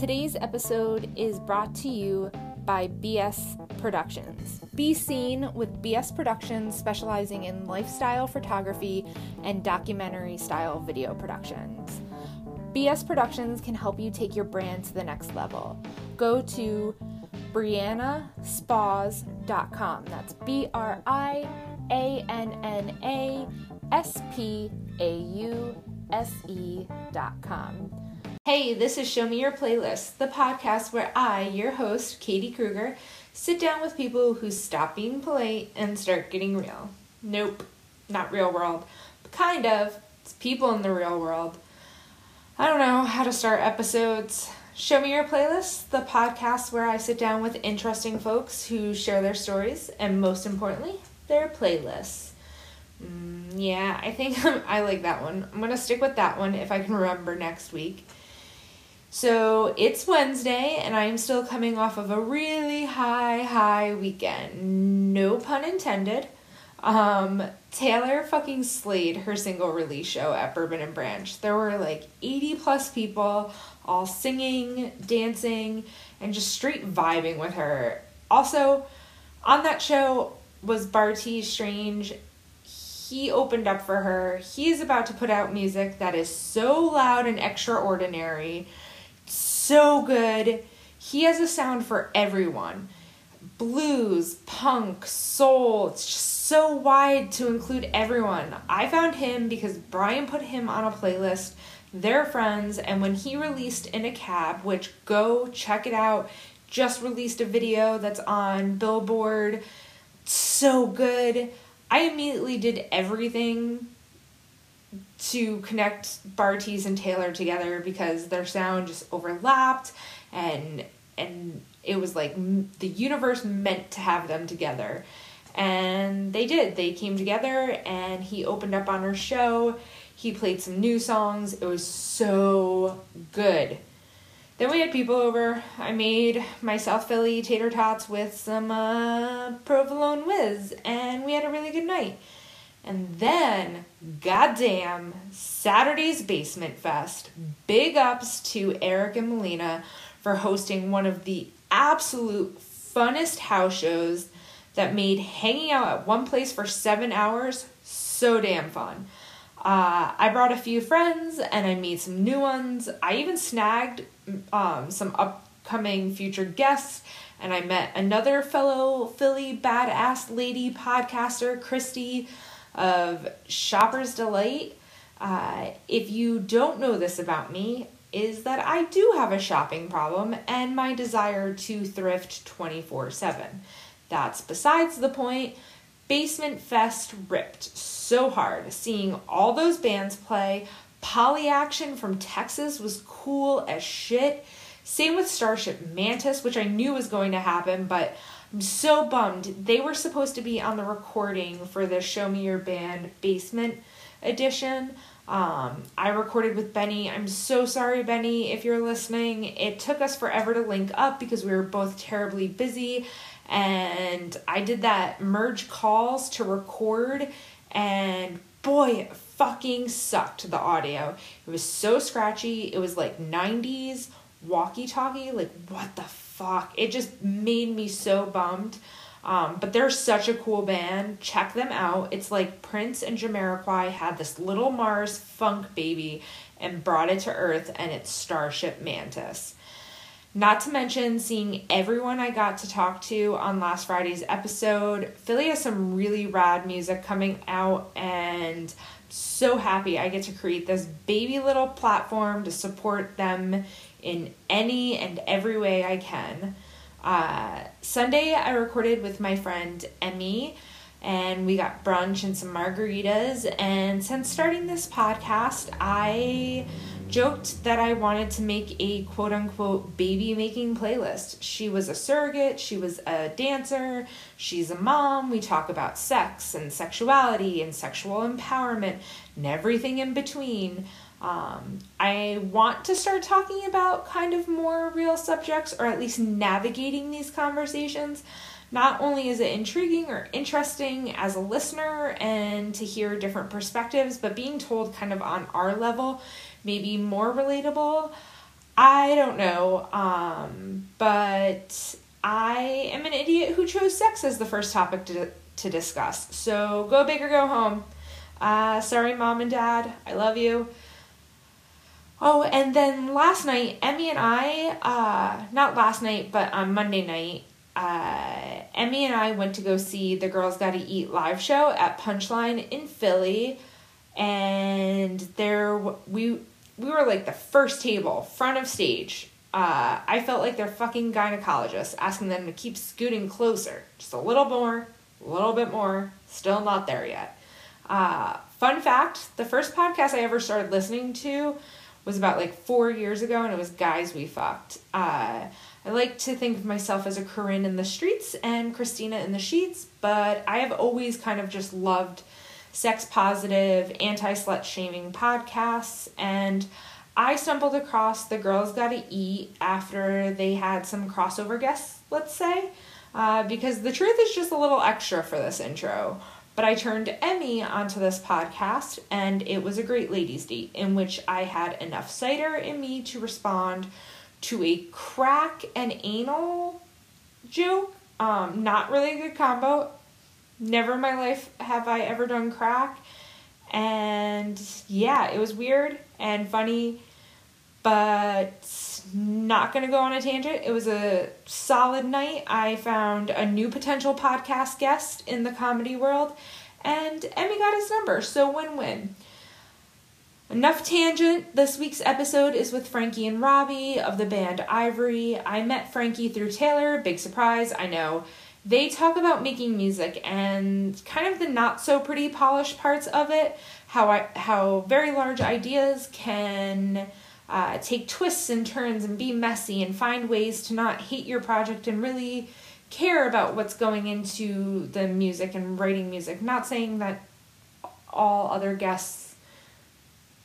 Today's episode is brought to you by BS Productions. Be seen with BS Productions, specializing in lifestyle photography and documentary style video productions. BS Productions can help you take your brand to the next level. Go to briannaspause.com. That's B R I A N N A S P A U S E.com. Hey, this is Show Me Your Playlist, the podcast where I, your host, Katie Kruger, sit down with people who stop being polite and start getting real. Nope, not real world, but kind of. It's people in the real world. I don't know how to start episodes. Show Me Your Playlist, the podcast where I sit down with interesting folks who share their stories and, most importantly, their playlists. Mm, yeah, I think I like that one. I'm going to stick with that one if I can remember next week. So it's Wednesday, and I am still coming off of a really high, high weekend. No pun intended. Um, Taylor fucking slayed her single release show at Bourbon and Branch. There were like 80 plus people all singing, dancing, and just straight vibing with her. Also, on that show was Bartees Strange. He opened up for her. He's about to put out music that is so loud and extraordinary so good. He has a sound for everyone blues, punk, soul. It's just so wide to include everyone. I found him because Brian put him on a playlist. They're friends, and when he released In a Cab, which go check it out, just released a video that's on Billboard. So good. I immediately did everything to connect Bartees and Taylor together because their sound just overlapped and and it was like the universe meant to have them together. And they did. They came together and he opened up on her show. He played some new songs. It was so good. Then we had people over. I made my South Philly tater tots with some uh, provolone whiz, and we had a really good night. And then, goddamn, Saturday's Basement Fest. Big ups to Eric and Melina for hosting one of the absolute funnest house shows that made hanging out at one place for seven hours so damn fun. Uh, I brought a few friends and I made some new ones. I even snagged um, some upcoming future guests and I met another fellow Philly badass lady podcaster, Christy of Shopper's Delight. Uh, if you don't know this about me, is that I do have a shopping problem and my desire to thrift 24 7. That's besides the point. Basement Fest ripped so hard. Seeing all those bands play, Poly Action from Texas was cool as shit. Same with Starship Mantis, which I knew was going to happen, but I'm so bummed. They were supposed to be on the recording for the Show Me Your Band Basement edition. Um, I recorded with Benny. I'm so sorry, Benny, if you're listening. It took us forever to link up because we were both terribly busy. And I did that merge calls to record, and boy, it fucking sucked the audio. It was so scratchy. It was like 90s walkie talkie. Like, what the fuck. It just made me so bummed. Um, but they're such a cool band. Check them out. It's like Prince and Jamiroquai had this little Mars funk baby and brought it to Earth, and it's Starship Mantis. Not to mention seeing everyone I got to talk to on last Friday's episode. Philly has some really rad music coming out, and so happy I get to create this baby little platform to support them in any and every way I can. Uh, Sunday, I recorded with my friend Emmy, and we got brunch and some margaritas. And since starting this podcast, I joked that I wanted to make a quote unquote baby making playlist. She was a surrogate, she was a dancer, she's a mom. We talk about sex and sexuality and sexual empowerment and everything in between. Um, I want to start talking about kind of more real subjects or at least navigating these conversations. Not only is it intriguing or interesting as a listener and to hear different perspectives, but being told kind of on our level, maybe more relatable. I don't know, um, but I am an idiot who chose sex as the first topic to, to discuss. So go big or go home. Uh, sorry, mom and dad. I love you. Oh, and then last night, Emmy and I, uh, not last night, but on Monday night, uh, Emmy and I went to go see the Girls Gotta Eat live show at Punchline in Philly, and there we we were like the first table, front of stage. Uh, I felt like they're fucking gynecologists, asking them to keep scooting closer, just a little more, a little bit more. Still not there yet. Uh, fun fact: the first podcast I ever started listening to was about like four years ago, and it was Guys We Fucked. Uh, I like to think of myself as a Corinne in the streets and Krystyna in the sheets, but I have always kind of just loved sex positive, anti slut shaming podcasts, and I stumbled across the Girls Gotta Eat after they had some crossover guests, let's say, uh, because the truth is just a little extra for this intro. But I turned Emmy onto this podcast, and it was a great ladies' date in which I had enough cider in me to respond to a crack and anal joke. Um, not really a good combo. Never in my life have I ever done crack. And yeah, it was weird and funny, but not going to go on a tangent. It was a solid night. I found a new potential podcast guest in the comedy world, and Emmy got his number, so win win. Enough tangent. This week's episode is with Frankie and Robbie of the band Ivory. I met Frankie through Taylor. Big surprise, I know. They talk about making music and kind of the not so pretty polished parts of it. How I how very large ideas can uh, take twists and turns and be messy and find ways to not hate your project and really care about what's going into the music and writing music. Not saying that all other guests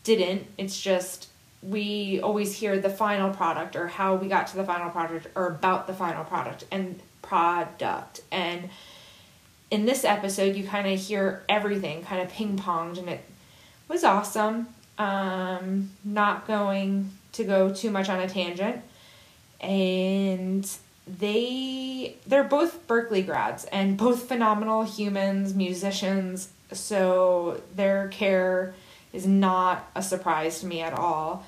didn't. It's just we always hear the final product or how we got to the final product or about the final product and product. And in this episode, you kind of hear everything kind of ping ponged, and it was awesome. Um, not going to go too much on a tangent. And they they're both Berklee grads and both phenomenal humans, musicians. So their care is not a surprise to me at all.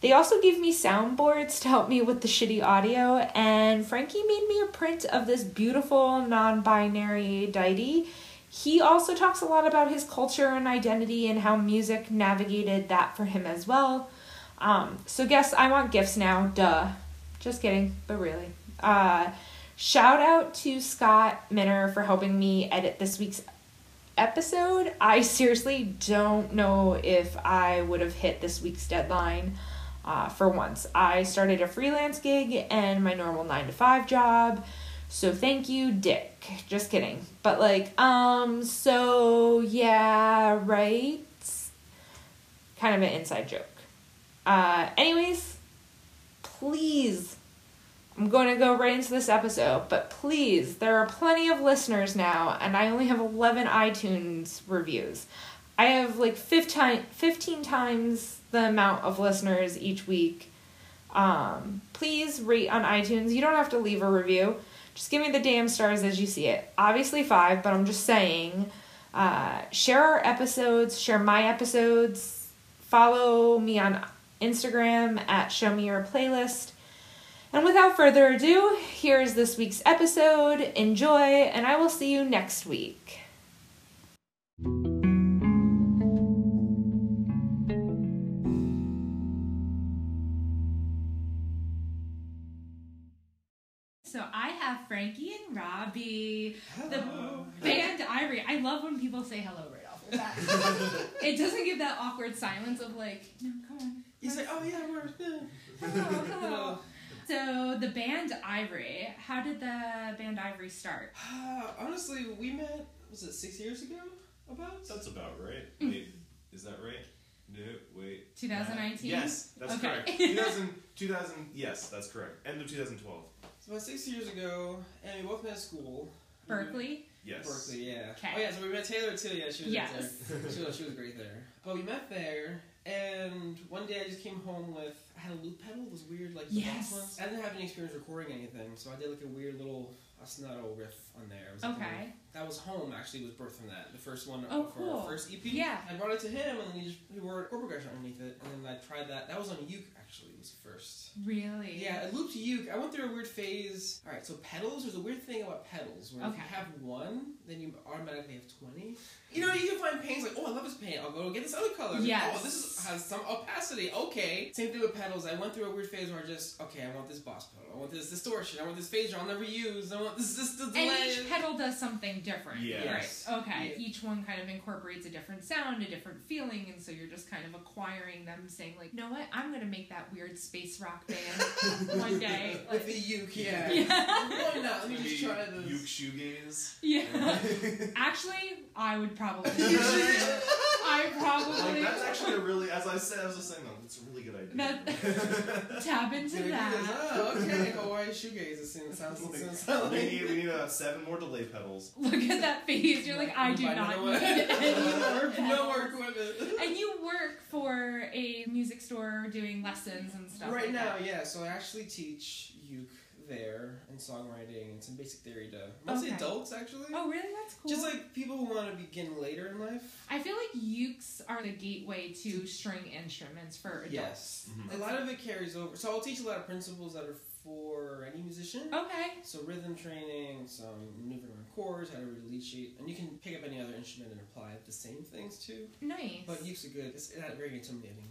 They also gave me soundboards to help me with the shitty audio, and Frankie made me a print of this beautiful non binary deity. He also talks a lot about his culture and identity and how music navigated that for him as well. Um, so, guess I want gifts now. Duh. Just kidding, but really. Uh, shout out to Scott Minner for helping me edit this week's episode, I seriously don't know if I would have hit this week's deadline uh, for once. I started a freelance gig and my normal nine to five job. So thank you, Dick. Just kidding. But like, um, so yeah, right? Kind of an inside joke. Uh, anyways, please I'm going to go right into this episode, but please, there are plenty of listeners now, and I only have 11 iTunes reviews. I have like 15, 15 times the amount of listeners each week. Um, please rate on iTunes. You don't have to leave a review. Just give me the damn stars as you see it. Obviously, five, but I'm just saying. Uh, share our episodes, share my episodes. Follow me on Instagram at Show Me Your Playlist. And without further ado, here's this week's episode. Enjoy, and I will see you next week. Have Frankie and Robbie, hello. the band Ivory. I love when people say hello right off the bat. it doesn't give that awkward silence of like, no, come on. You say, oh yeah, we're hello, hello. So the band Ivory, how did the band Ivory start? honestly, we met. Was it six years ago? About. That's about right. Mm. Wait, is that right? No, wait. 2019. Yes, that's okay. correct. 2000, 2000. Yes, that's correct. End of 2012. So about six years ago, and we both met at school. Berklee. Yes. Berklee, yeah. 'Kay. Oh yeah, so we met Taylor too. Yeah, she was Yes. there. She was, she was great there. But we met there, and one day I just came home with I had a loop pedal. Those weird like the Yes. ones. I didn't have any experience recording anything, so I did like a weird little ostinato riff on there. It was like Okay. little- that was home actually. Was birthed from that. The first one Oh, for cool. our first EP. Yeah. I brought it to him, and then he just he wore a chord progression underneath it, and then I tried that. That was on uke actually. Was first. Really? Yeah, a looped uke. I went through a weird phase. All right, so pedals. There's a weird thing about pedals where if you have one, then you automatically have twenty. You know, you can find paints like, oh, I love this paint. I'll go get this other color. Yes. Oh, this is, has some opacity. Okay. Same thing with pedals. I went through a weird phase where I just, okay, I want this boss pedal. I want this distortion. I want this phaser I'll never use. I want this this, this And each pedal does something different. Yes. Right. Okay. Yeah. Each one kind of incorporates a different sound, a different feeling, and so you're just kind of acquiring them, saying like, you know what? I'm gonna make that weird space rock band one day. with Like, the uke, yeah. Yeah. Why not? Let me Maybe just try this. Uke shoegaze. yeah. Actually, I would probably. do that. I Like probably that's actually a really, as I said, I was just saying, though, that's a really good idea. tap into Gonna do this. that. Oh, okay. Hawaii shoegaze. It seems- sounds, Like, sounds, sounds we like. need we need uh, seven more delay pedals. Look at that face. You're like, I do Find not need any more no more equipment. And you work for a music store doing lessons and stuff. Right like now, that. yeah. So I actually teach uke there and songwriting and some basic theory to mostly Okay. adults actually. Oh, really? That's cool. Just like people who want to begin later in life. I feel like ukes are the gateway to string instruments for adults. Yes. Mhm. A lot of it carries over. So I'll teach a lot of principles that are for any musician. Okay. So rhythm training, some maneuvering around chords, how to read a lead sheet, and you can pick up any other instrument and apply the same things to. Nice. But ukes are good. It's not very intimidating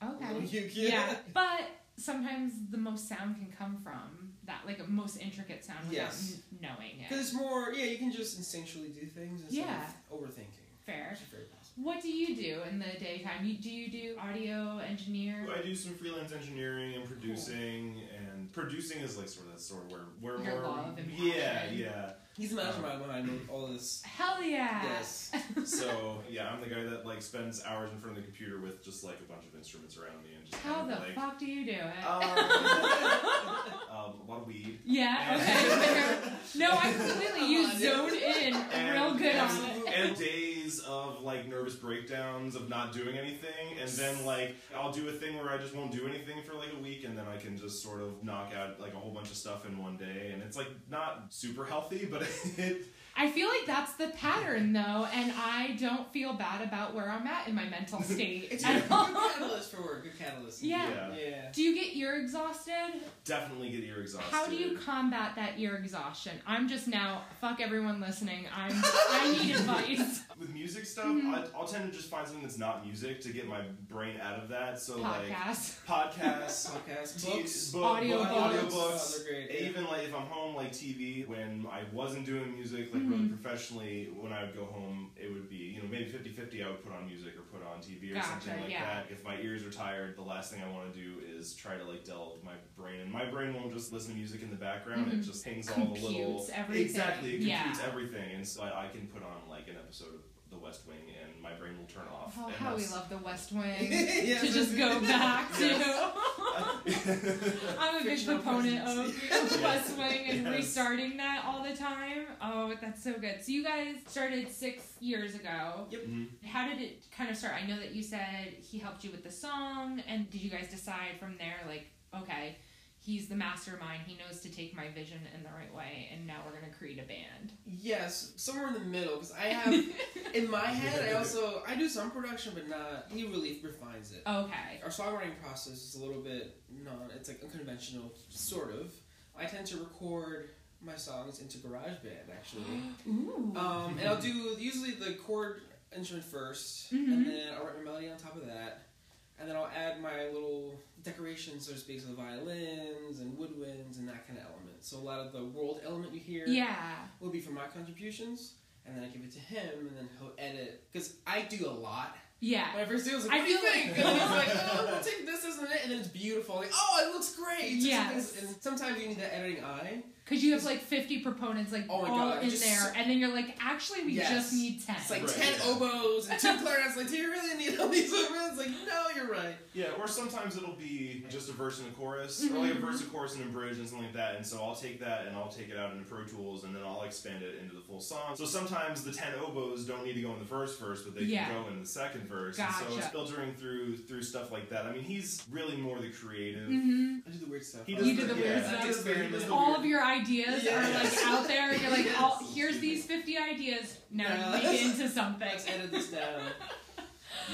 when you hold okay. little. Yeah. But sometimes the most sound can come from that, like a most intricate sound without Yes. n- knowing it. Because it's more, yeah, you can just instinctually do things instead Yeah. of overthinking. Fair. Which is very possible. What do you do in the daytime? You, do you do audio engineer? I do some freelance engineering and producing, and producing is like sort of that sort of where where Your more yeah yeah. He's the mastermind behind all this. Hell yeah! Yes. So yeah, I'm the guy that like spends hours in front of the computer with just like a bunch of instruments around me and just How kind the like fuck do you do it? um, um, a lot of weed. yeah. Okay. no, I completely. You zone in real good on and, it. and days of like nervous breakdowns of not doing anything, and then like I'll do a thing where I just won't do anything for like a week, and then I can just sort of knock out like a whole bunch of stuff in one day, and it's like not super healthy, but it. I feel like that's the pattern though, and I don't feel bad about where I'm at in my mental state. It's a at good all. catalyst for work. Good catalyst. Yeah. Yeah. Yeah. Do you get ear exhausted? Definitely get ear exhausted. How do you combat that ear exhaustion? I'm just now fuck everyone listening. I'm I need advice. With music stuff, Mhm. I, I'll tend to just find something that's not music to get my brain out of that. So like Podcast. podcasts, Podcasts, t- books, book- Audio book- books. audiobooks. Oh, great. yeah. Even like if I'm home, like TV, when I wasn't doing music like really Mhm. professionally, when I would go home, it would be you know maybe 50-50 I would put on music or put on TV or Gotcha, something like yeah. that. If my ears are tired, the last thing I want to do is try to like delve my brain, and my brain won't just listen to music in the background. It Mhm. just pings all the little everything. exactly it Yeah. computes everything, and so I, I can put on like an episode of The West Wing, and my brain will turn off. Oh, and how we love the West Wing. Yes, to just go back to. I'm a big proponent presence. of Yes. West Wing and Yes. restarting that all the time. Oh, that's so good. So you guys started six years ago. Mhm. How did it kind of start? I know that you said he helped you with the song, and did you guys decide from there, like, okay, he's the mastermind, he knows to take my vision in the right way, and now we're gonna create a band? Yes, somewhere in the middle. Because I have in my head, I also I do some production, but not. He really refines it. okay. Our songwriting process is a little bit non. It's like unconventional, sort of. I tend to record my songs into GarageBand actually. Ooh. Um, and I'll do usually the chord instrument 1st Mhm. and then I'll write my melody on top of that, and then I'll add my little decorations, so to speak, so the violins and woodwinds and that kind of element. So a lot of the world element you hear yeah. will be from my contributions, and then I give it to him, and then he'll edit because I do a lot. Yeah. When I first did, it, I was like, I "What do you feel think?" like- and he's like, "Oh, I'll take this, isn't it?" And then it's beautiful. Like, "Oh, it looks great." Yes. And sometimes you need that editing eye. Because you have like 50 proponents like Oh my all God, in just- there, and then you're like, actually, we Yes. just need 10. It's like Right, ten oboes and two clarinets. Like, do you really need all these instruments? Like, no, you're right. Yeah, or sometimes it'll be just a verse and a chorus, or like a verse, a chorus, and a bridge, and something like that. And so I'll take that and I'll take it out into Pro Tools, and then I'll expand it into the full song. So sometimes the ten oboes don't need to go in the first verse, but they Yeah. can go in the second verse. Gotcha. And so it's filtering through through stuff like that. I mean, he's really more the creative. Mm-hmm. I do the weird stuff. He You does do the yeah, weird he stuff. does the- he All of your ideas Yes. are like out there. You're like, Yes. all, here's these 50 ideas. Now Yeah. make it into something. Let's edit this down.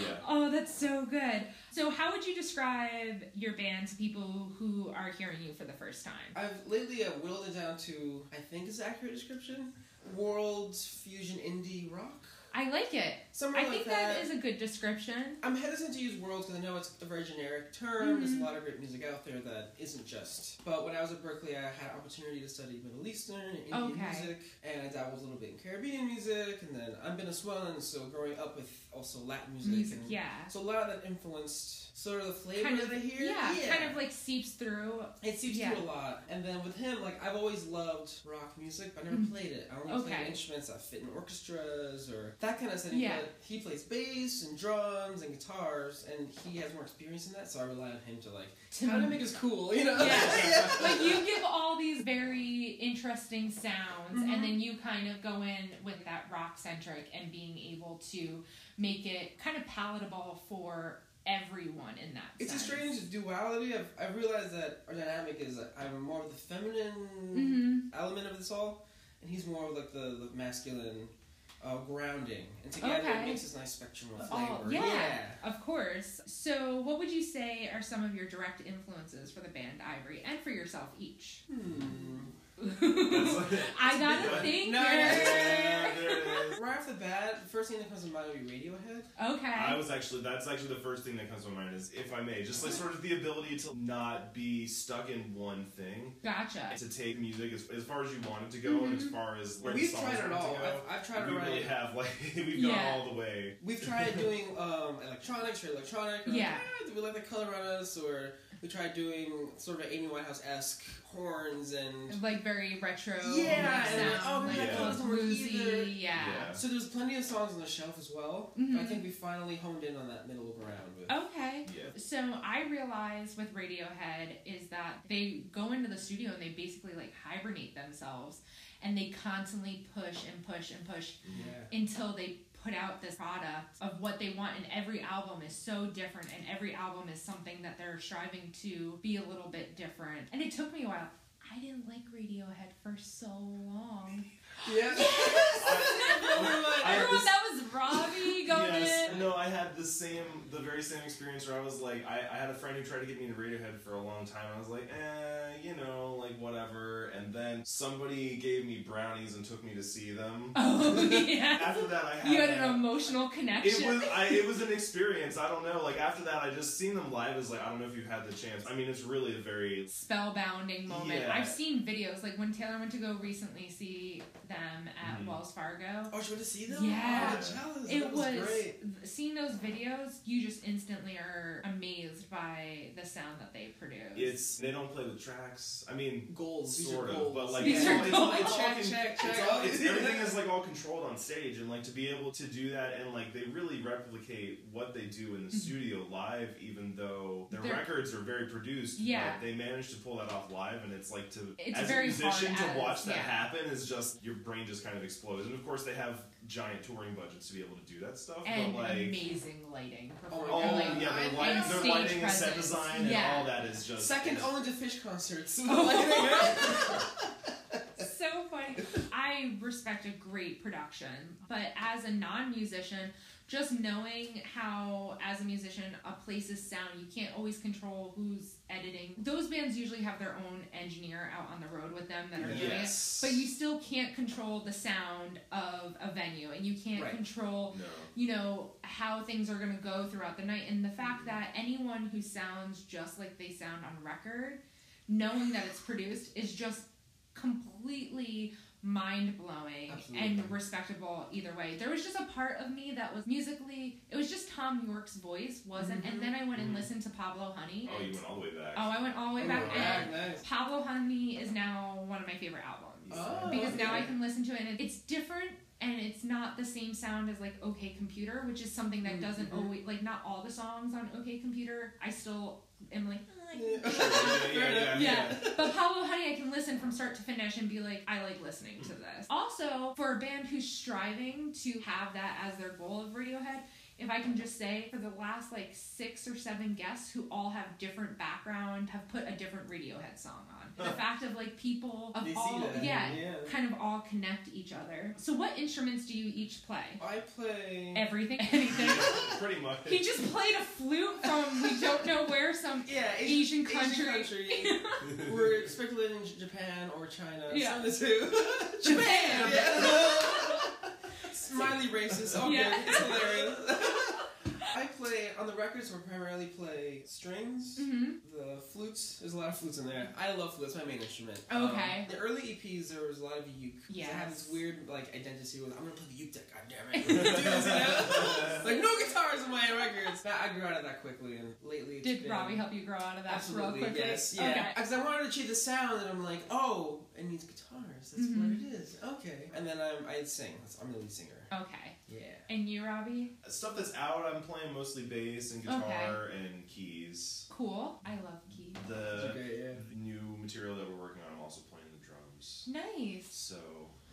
Yeah. Oh, that's so good. So, how would you describe your band to people who are hearing you for the first time? I've lately uh, whittled it down to I think is accurate description. World fusion indie rock. I like it. Somewhere I like think that is a good description. I'm hesitant to use world because I know it's a very generic term. There's Mhm. a lot of great music out there that isn't just. But when I was at Berklee, I had an opportunity to study Middle Eastern and Indian Okay. music, and I dabbled a little bit in Caribbean music, and then I'm Venezuelan, so growing up with also Latin music. Music, and yeah. So a lot of that influenced sort of the flavor Kind of, that I hear. yeah, kind of like seeps through. It seeps Yeah. through a lot. And then with him, like I've always loved rock music, but I never Mhm. played it. I only Okay. played instruments that fit in orchestras or that kind of setting. Yeah. But he plays bass and drums and guitars, and he has more experience in that, so I rely on him to like To how to make us cool, you know? Yeah. like you give all these very interesting sounds Mhm. and then you kind of go in with that rock centric and being able to make it kind of palatable for everyone in that It's a strange duality. I've, I've realized that our dynamic is that I'm more of the feminine Mhm. element of this all, and he's more of like the, the masculine uh, grounding. And together Okay. it makes this nice spectrum of Oh, flavor. yeah. Of course. So, what would you say are some of your direct influences for the band Ivory and for yourself each? Hmm. I gotta Yeah. think. No, there it is. Right off the bat, the first thing that comes to mind would be Radiohead. Okay. I was actually that's actually the first thing that comes to my mind is if I may, just like sort of the ability to not be stuck in one thing. Gotcha. To take music as, as far as you want it to go and as far as where We've the songs tried it want all. I've, I've tried to We really have like we've Yeah. gone all the way. We've tried doing um, electronics or electronic. Or Yeah. Like, ah, do we like the color on us? Or we tried doing sort of Amy Winehouse esque horns and. Like very retro. Yeah, and sound, oh, like man, a that doesn't work bluesy, either. Yeah. Yeah. So there's plenty of songs on the shelf as well. Mhm. But I think we finally honed in on that middle ground with. Okay. Yeah. So I realize with Radiohead is that they go into the studio and they basically like hibernate themselves and they constantly push and push and push Yeah. until they put out this product of what they want and every album is so different and every album is something that they're striving to be a little bit different. And it took me a while. I didn't like Radiohead for so long. Yeah. I had Everyone, this- that was Robbie going yes, in. no, I had the same, the very same experience where I was like, I, I had a friend who tried to get me into Radiohead for a long time. I was like, eh, you know, like whatever. And then somebody gave me brownies and took me to see them. Oh yeah. After that, I had, You had that- an emotional It connection. was I, it was an experience. I don't know. Like after that, I just seen them live. Is like I don't know if you've had the chance. I mean, it's really a very spellbounding moment. Yeah. I've seen videos like when Taylor went to go recently see them at Mhm. Wells Fargo. Oh, you went to see them? Yeah. Oh, jealous. It that was, was great. seeing those videos. You just instantly are amazed by the sound that they produce. It's they don't play with tracks. I mean, Goals. These sort of, goals. but like These it's, are all, it's, all, it's Check, con- check, it's check. all- it's- everything is like all controlled on stage, and like to be able to do that, and like they really replicate what they do in the Mhm. studio live, even though their They're- records are very produced. Yeah. but they manage to pull that off live, and it's like to It's as very a musician hard to as- watch that yeah. happen is just your brain just kind of explodes. And of course, they have giant touring budgets to be able to do that stuff, and but like. amazing lighting. Oh, Oh They're Yeah, like, yeah, their, light, their lighting and set presence. design and all that is just Second it's- only to Phish concerts. so funny. I respect a great production, but as a non-musician, just knowing how, as a musician, a place's sound, you can't always control who's editing. Those bands usually have their own engineer out on the road with them that are doing it. But you still can't control the sound of a venue, and you can't Right. control no. you know how things are going to go throughout the night and the fact mm-hmm. that anyone who sounds just like they sound on record knowing that it's produced is just completely mind blowing and respectable either way. There was just a part of me that was musically, it was just Thom Yorke's voice, wasn't. And then I went and Mhm. listened to Pablo Honey. Oh, and- you went all the way back. oh, I went all the way Oh, back. yeah, And nice. Pablo Honey is now one of my favorite albums Oh, because now I can listen to it and it's different and it's not the same sound as like OK Computer, which is something that doesn't Mhm. always like not all the songs on OK Computer. I still am like. "Oh, I can Yeah. yeah, yeah, yeah, yeah. But Pablo Honey, I can listen from start to finish and be like, I like listening to this. Also, for a band who's striving to have that as their goal of Radiohead, if I can just say, for the last like six or seven guests who all have different background, have put a different Radiohead song on. The fact of like people of They all, yeah, yeah. kind of all connect each other. So, what instruments do you each play? I play. Everything, anything. Pretty much. he just played a flute from we don't know where, some yeah, Asian country. country. We're speculating J- Japan or China. Yeah. Some of the two. Japan. Yeah. Smiley racist. Okay, Yeah. it's hilarious. I play on the records. We primarily play strings. hmm The flutes. There's a lot of flutes in there. I love flutes. My main instrument. Okay. Um, the early EPs there was a lot of uke. 'cause I had this weird like identity with I'm gonna play the uke deck. God damn it. Dudes, you know? like no guitars in my records. I grew out of that quickly, and lately it's Did been, Robbie help you grow out of that Absolutely, real quickly? yes, yeah. Okay. Because I wanted to achieve the sound, and I'm like, oh, it needs guitars. That's Mhm. what it is. Okay. And then I'm, I sing. I'm the lead singer. Okay. Yeah. And you, Robbie? Stuff that's out, I'm playing mostly bass and guitar and keys. Cool. I love keys. The Okay, yeah. new material that we're working on, I'm also playing the drums. Nice. So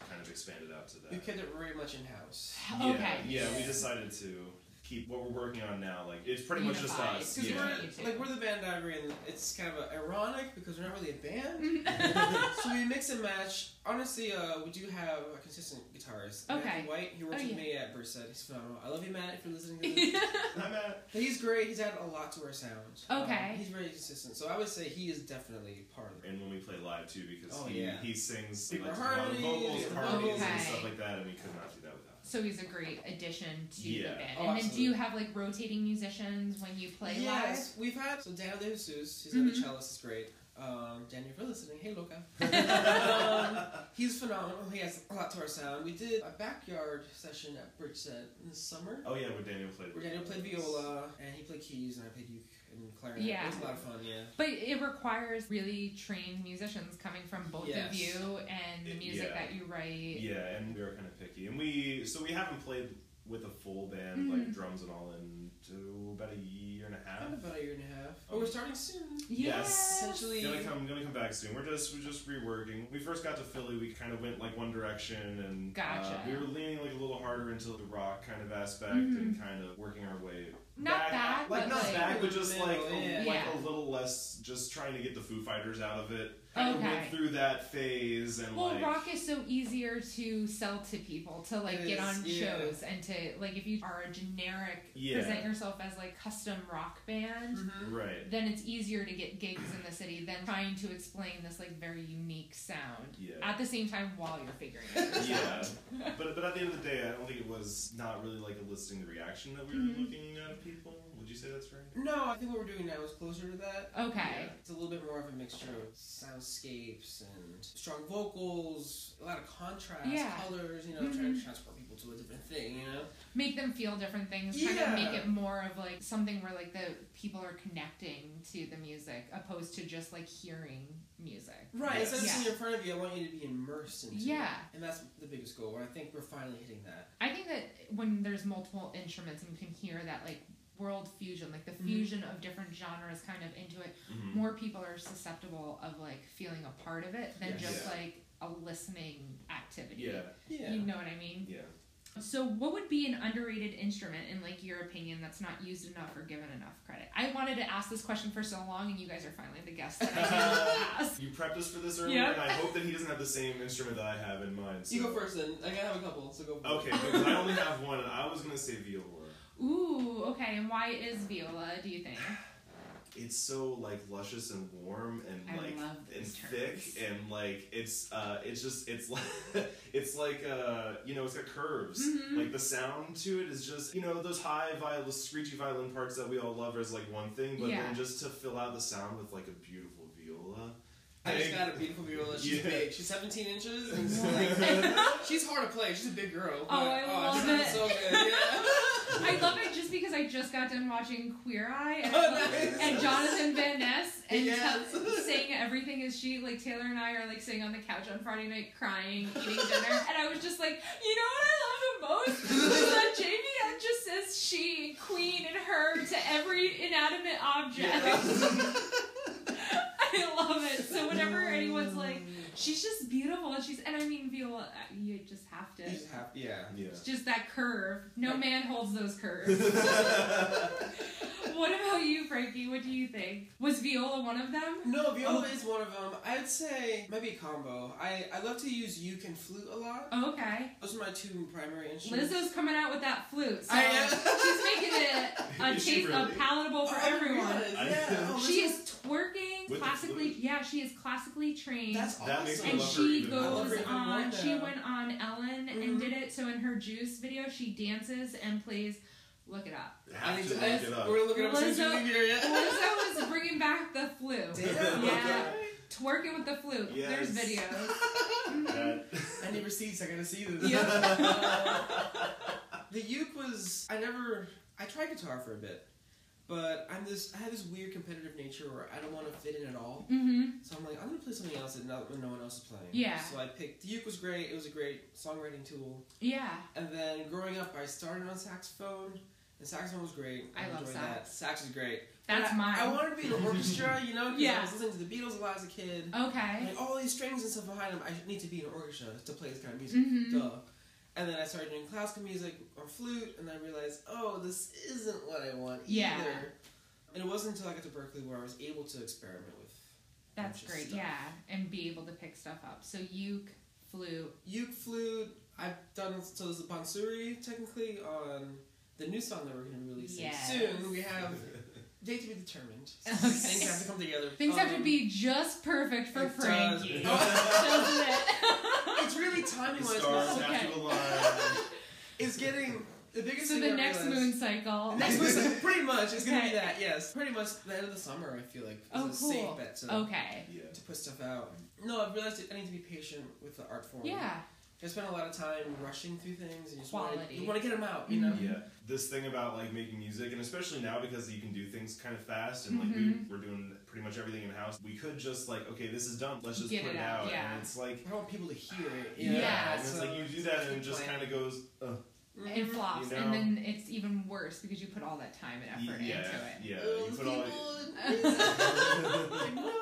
kind of expanded out to that. We kept it very much in house. Yeah, Okay. Yeah, we decided to keep what we're working on now. Like it's pretty much just us. us. 'cause Yeah. we're- We're, like we're the band Ivory, and it's kind of ironic because we're not really a band. So we mix and match. Honestly, uh, we do have a consistent guitarist. Okay. Matthew White. He works Oh, with yeah. me at Burset. He's phenomenal. I love you, Matt. If you're listening to this. I'm at But he's great. He's added a lot to our sound. Okay. Um, he's very consistent. So I would say he is definitely part of it. and when we play live too, because Oh, he yeah. he sings like, a lot of harmonies, vocals harmonies vocals. and stuff like that, and we could not do that without. him. So he's a great addition to Yeah. the band. Oh, and then do you have like rotating musicians when you play yes, we've had so Daniel De Jesus. He's Mhm. another cellist. Is great. Um, Daniel, if you're listening, hey Luca. um, he's phenomenal. He has a lot to our sound. We did a backyard session at Bridgeset in the summer. Oh yeah, where Daniel played. Where Daniel played viola and he played keys and I played uke and clarinet. Yeah. It was a lot of fun. Yeah. But it requires really trained musicians coming from both of you and the music yeah. that you write. Yeah, and we were kind of picky, and we so we haven't played with a full band Mhm. like drums and all in to about a year and a half. Kind of about a year and a half. Oh, we're starting soon. Yes. Essentially. Gonna come, gonna come back soon. We're just, we're just reworking. We first got to Philly, we kind of went like one direction, and Gotcha. uh, we were leaning like a little harder into the rock kind of aspect, Mhm. and kind of working our way Not back, like but not like- back, but just like a, Yeah. like a little less, just trying to get the Foo Fighters out of it. Kind of Okay. went through that phase, and Well, like rock is so easier to sell to people to like get is, on yeah. shows and to like if you are a generic Yeah. present yourself as like custom rock band, Mhm. right. then it's easier to get gigs in the city than trying to explain this like very unique sound Yeah. at the same time while you're figuring it out. Yeah, but but at the end of the day, I don't think it was not really like eliciting the reaction that we were Mhm. looking at people. Would you say that's right? No, I think what we're doing now is closer to that. Okay. Yeah. It's a little bit more of a mixture of soundscapes and strong vocals, a lot of contrast, Yeah. colors, you know, Mhm. trying to transport people to a different thing, you know? Make them feel different things, kind Yeah. of make it more of like something where like the people are connecting to the music opposed to just like hearing music. Right, Yes. instead of Yeah. sitting in front of you, I want you to be immersed into Yeah. it. And that's the biggest goal. I think we're finally hitting that. I think that when there's multiple instruments and you can hear that like world fusion, like the Mhm. fusion of different genres kind of into it, Mm-hmm. more people are susceptible of like feeling a part of it than Yes. just Yeah. like a listening activity. Yeah, Yeah. You know what I mean? yeah. So what would be an underrated instrument in like your opinion that's not used enough or given enough credit? I wanted to ask this question for so long and you guys are finally the guests that I ask. You prepped us for this earlier, Yeah. and I hope that he doesn't have the same instrument that I have in mind. So. You go first then. I gotta have a couple, so go for Okay, because I only have one, and I was gonna say viola. Ooh, okay, and why is viola, do you think? It's so like luscious and warm and I like and those thick and like it's uh it's just it's like it's like uh you know it's got curves Mhm. like the sound to it is just you know those high violin screechy violin parts that we all love is like one thing but Yeah. then just to fill out the sound with like a beautiful I just got a beautiful viola. She's Yeah. big. She's 17 inches. And it's like, she's hard to play. She's a big girl. Oh, I it love sounds it. so good. Yeah. I love it just because I just got done watching Queer Eye and, Oh, nice. and Jonathan Van Ness and Yes. tell- saying everything is she. Like Taylor and I are like sitting on the couch on Friday night crying, eating dinner, and I was just like, you know what I love the most is that JVN just says she, queen, and her to every inanimate object. I love it. So whenever anyone's like, she's just beautiful, and she's, and I mean, Viola, uh, you just have to. You just have, yeah. Yeah. It's just that curve. No man holds those curves. what about you, Frankie? What do you think? Was viola one of them? No, viola Oh. is one of them. I'd say maybe a combo. I, I love to use uke and flute a lot. Oh, okay. Those are my two primary instruments. Lizzo's coming out with that flute, so I am. she's making it a Is taste really? of palatable for Oh, everyone. Yeah. Oh, She is twerking With classically. Yeah, she is classically trained. That's That makes awesome. me and love her she even more. I love goes her even more on. She went on Ellen and Mhm. did it. So in her Juice video, she dances and plays. Look it up. I Have need to to look it up. We're looking up since you Lizzo- leave here, yeah. Lizzo is bringing back the flute. Damn. Yeah. Twerking with the flute. There's Yes. videos. That- I need receipts. I gotta see this. the uke was. I never. I tried guitar for a bit, but I'm this. I have this weird competitive nature where I don't want to fit in at all. Mm-hmm. So I'm like, I'm gonna play something else that no, when no one else is playing. Yeah. So I picked. The uke was great. It was a great songwriting tool. Yeah. And then growing up, I started on saxophone. And saxophone was great. I love enjoyed sax. that. Sax is great. That's I, mine. I wanted to be in an orchestra, you know, because Yeah. I was listening to the Beatles a lot as a kid. Okay. Like all these strings and stuff behind them, I need to be in an orchestra to play this kind of music. Mhm. Duh. And then I started doing classical music or flute, and I realized, oh, this isn't what I want Yeah. either. And it wasn't until I got to Berklee where I was able to experiment with. That's great. stuff. Yeah. And be able to pick stuff up. So uke, flute. Uke, flute. I've done so. There's a bansuri technically on the new song that we're going to be releasing Yes. soon. We have date to be determined. Okay. Things have to come together. Things have to Um, be just perfect for it. Frankie. Doesn't it? It's really timing wise. stars Okay. have to align. It's getting the biggest. so thing the I next realized- moon cycle. Next moon, pretty much. It's gonna be that. Yes, pretty much the end of the summer. I feel like is Oh, a cool. safe bet to, Okay. Yeah. to put stuff out. No, I've realized I need to be patient with the art form. Yeah. I spend a lot of time rushing through things and you just want to, Quality. you want to get them out. You know. Mhm. Yeah, this thing about like making music, and especially now because you can do things kind of fast, and like Mhm. we, we're doing pretty much everything in house. We could just like, okay, this is done. Let's just Get put it it out, out, yeah. and it's like, I want people to hear it. yeah, Yeah, and it's like you do that, and it just kind of goes, uh, It flops, You and then it's even worse because you put all that time and effort yeah, into it. yeah. You put all. people-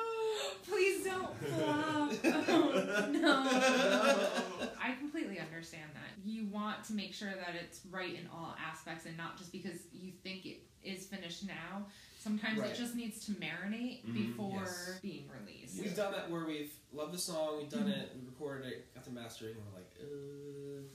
Please don't flop. Oh, no. I completely understand that. You want to make sure that it's right in all aspects and not just because you think it is finished now. Sometimes Right. it just needs to marinate Mhm, before yes. being released. We've done that where we've loved the song, we've done Mm-hmm. it, we recorded it, got the mastering, and we're like, uh,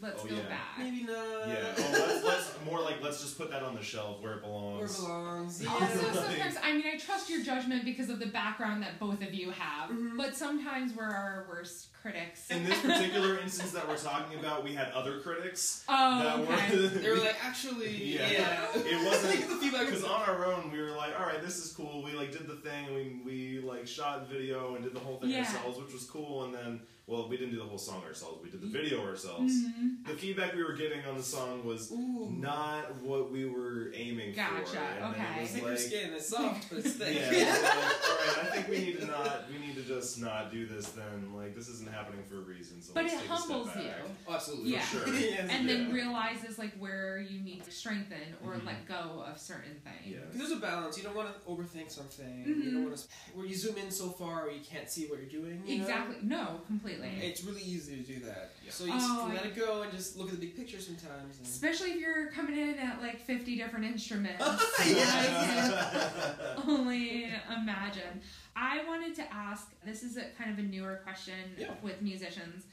Let's Oh, go yeah. back. maybe not. Yeah, oh, let's, let's more like let's just put that on the shelf where it belongs. Where it belongs. Yeah. Also, sometimes, I mean, I trust your judgment because of the background that both of you have, Mhm. but sometimes we're our worst critics. In this particular instance that we're talking about, we had other critics oh, that okay. were. they were like, actually, Yeah. yeah. It wasn't- Think the feedback. Because on our own, we were like, all right, this is cool. We like did the thing. We we like shot video and did the whole thing Yeah. ourselves, which was cool. And then, well, we didn't do the whole song ourselves. We did the video ourselves. Mhm. The feedback we were getting on the song was Ooh. not what we were aiming for. Gotcha, And then okay. It It's was thicker like, skin, it's soft, but it's thick. yeah, it like, all right. I think we need to not. We need to just not do this. Then, like, this isn't happening for a reason. So But let's it take a step humbles back. you. Oh, absolutely. Yeah. sure. yes. and then Yeah. realizes like where you need to strengthen or Mhm. let go of certain things. Yeah. There's a balance. You don't want to overthink something. You Mhm. don't want to where you zoom in so far where you can't see what you're doing. you know? Exactly. No, completely. Mm-hmm. It's really easy to do that. Yeah. So you Oh, just can I- let it go and just look at the big picture sometimes. And... Especially if you're coming in at like 50 different instruments. Yes. Only imagine. I wanted to ask this is a kind of a newer question Yeah. with musicians.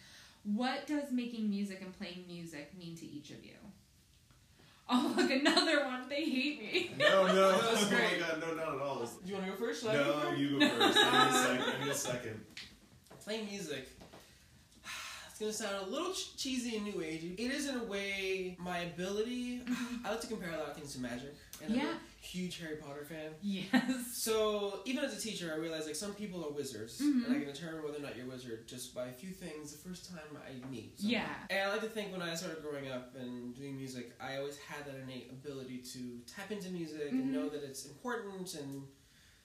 What does making music and playing music mean to each of you? Oh, look, another one. They hate me. No, no, That's oh my great. god, no, not at all. Do you want to go first? Should I go No, first? you go first. I need a second. I need a second. Playing music. Gonna sound a little ch- cheesy and new agey. It is in a way my ability. Mm-hmm. I like to compare a lot of things to magic. and I'm Yeah. a huge Harry Potter fan. Yes. So even as a teacher, I realized like some people are wizards, Mhm. and I can determine whether or not you're a wizard just by a few things the first time I meet. someone. Yeah. And I like to think when I started growing up and doing music, I always had that innate ability to tap into music Mhm. and know that it's important and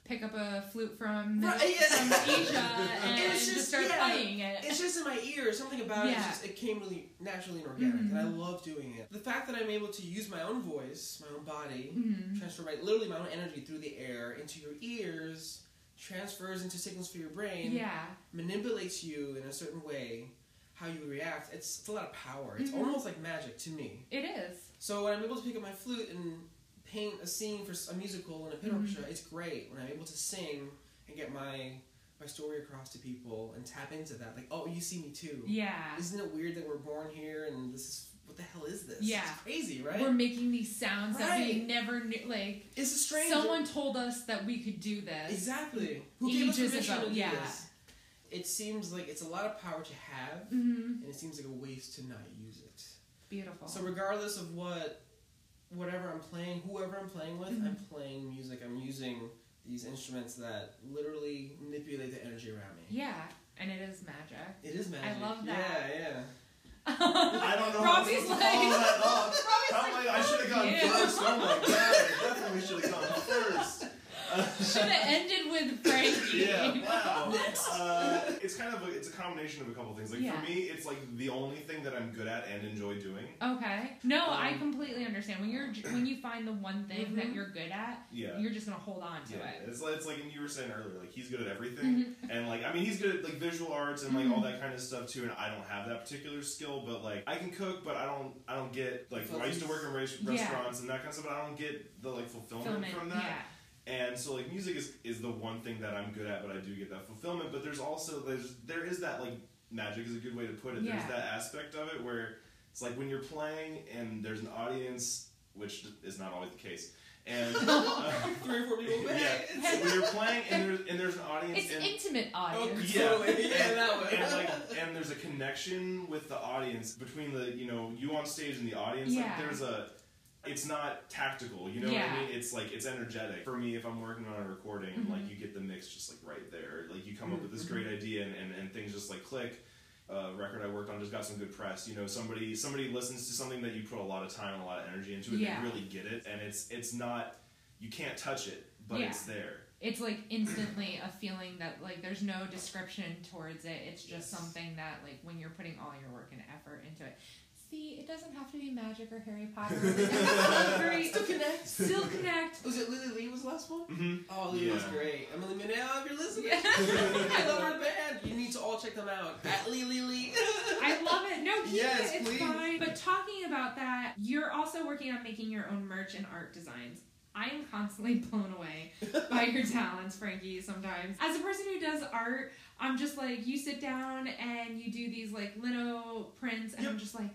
Pick up a flute from, Right, yeah. from Asia and just, just- start yeah. playing it. it's just in my ear. Something about it, Yeah. it's just, it came really naturally and organic, and I Mhm. love doing it. The fact that I'm able to use my own voice, my own body, Mhm. transfer my literally my own energy through the air into your ears, transfers into signals for your brain, Yeah. manipulates you in a certain way, how you react. It's, it's a lot of power. It's Mhm. almost like magic to me. It is. So when I'm able to pick up my flute and paint a scene for a musical and a pit Mhm. orchestra, it's great. When I'm able to sing and get my my story across to people and tap into that, like, oh, you see me too. Yeah. Isn't it weird that we're born here and this is what the hell is this? Yeah. it's crazy, right? We're making these sounds that we never knew. Like, it's a strange. someone told us that we could do this. exactly who gave us permission to do yeah. this. It seems like it's a lot of power to have, hmm and it seems like a waste to not use it. Beautiful. So regardless of what, whatever I'm playing, whoever I'm playing with, I'm Mhm. playing music. I'm using these instruments that literally manipulate the energy around me. yeah, and it is magic. It is magic. I love that. Yeah, yeah. I don't know Robbie's how to like- follow that up. Robbie's How like, I, I should have gone you." first. Oh my god, I definitely should have gone first. Should have ended with Frankie. Yeah, wow. Uh, it's kind of a, it's a combination of a couple things. Like Yeah. for me, it's like the only thing that I'm good at and enjoy doing. Okay. No, I Um, completely understand. When you're when you find the one thing that Mhm. you're good at, Yeah. you're just gonna hold on to Yeah, it. it's like, it's like you were saying earlier, like he's good at everything, Mhm. and like I mean he's good at like visual arts and like all Mhm. that kind of stuff too. And I don't have that particular skill, but like I can cook, but I don't I don't get like I used to work in res- Yeah. restaurants and that kind of stuff, but I don't get the like fulfillment Filming, from that. Yeah. And so like music is, is the one thing that I'm good at, but I do get that fulfillment. But there's also there's there is that like magic is a good way to put it. Yeah. There's that aspect of it where it's like when you're playing and there's an audience, which is not always the case. And uh, Three or four people yeah, so when you're playing and there's and there's an audience It's and intimate Oh, audience. yeah, totally. Yeah, and, that one. and like and there's a connection with the audience between the you know you on stage and the audience. Yeah. Like there's a it's not tactical, you know what I mean? It's like it's energetic. For me, if I'm working on a recording, Mhm. like you get the mix just like right there. Like you come up with this Mhm. great idea and, and, and things just like click. Uh, record I worked on just got some good press. You know, somebody somebody listens to something that you put a lot of time and a lot of energy into and Yeah. They really get it, and it's it's not you can't touch it, but Yeah. it's there. It's like instantly a feeling that like there's no description towards it. It's just Yes. something that like when you're putting all your work and effort into it. See, it doesn't have to be magic or Harry Potter. Like, great. Still connect. Still connect. Was it Lily Lee was the last one? Mm-hmm. Oh, Lily was great. Emily Manel, if you're listening, Yeah. I love her band. You need to all check them out at Lily Lee. I love it. No, keep Yes, it. It's please. fine. But talking about that, you're also working on making your own merch and art designs. I am constantly blown away by your talents, Frankie, sometimes. As a person who does art, I'm just like, you sit down and you do these like lino prints, and I'm just like,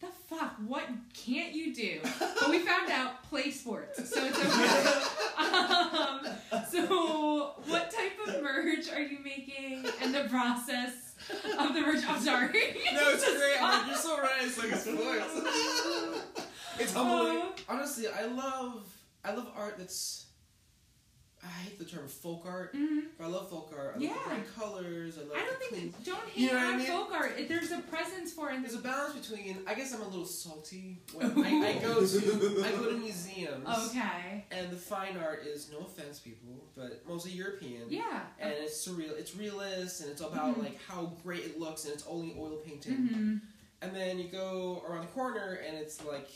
the fuck? What can't you do? But we found out play sports, so it's okay. um, so, what type of merch are you making and the process of the merch? I'm sorry. no, it's great. I'm like, you're so right. It's like a sports. it's humbling. Oh. Honestly, I love I love art that's. I hate the term folk art, Mhm. but I love folk art. I love Yeah. the bright colors. I love I don't the clean. think don't hate You know what I on mean? folk art. There's a presence for it. There's a balance between. I guess I'm a little salty when I, I go to I go to museums. okay. And the fine art is no offense, people, but mostly European. Yeah. And it's surreal. It's realist, and it's about Mhm. like how great it looks, and it's only oil painting. hmm And then you go around the corner, and it's like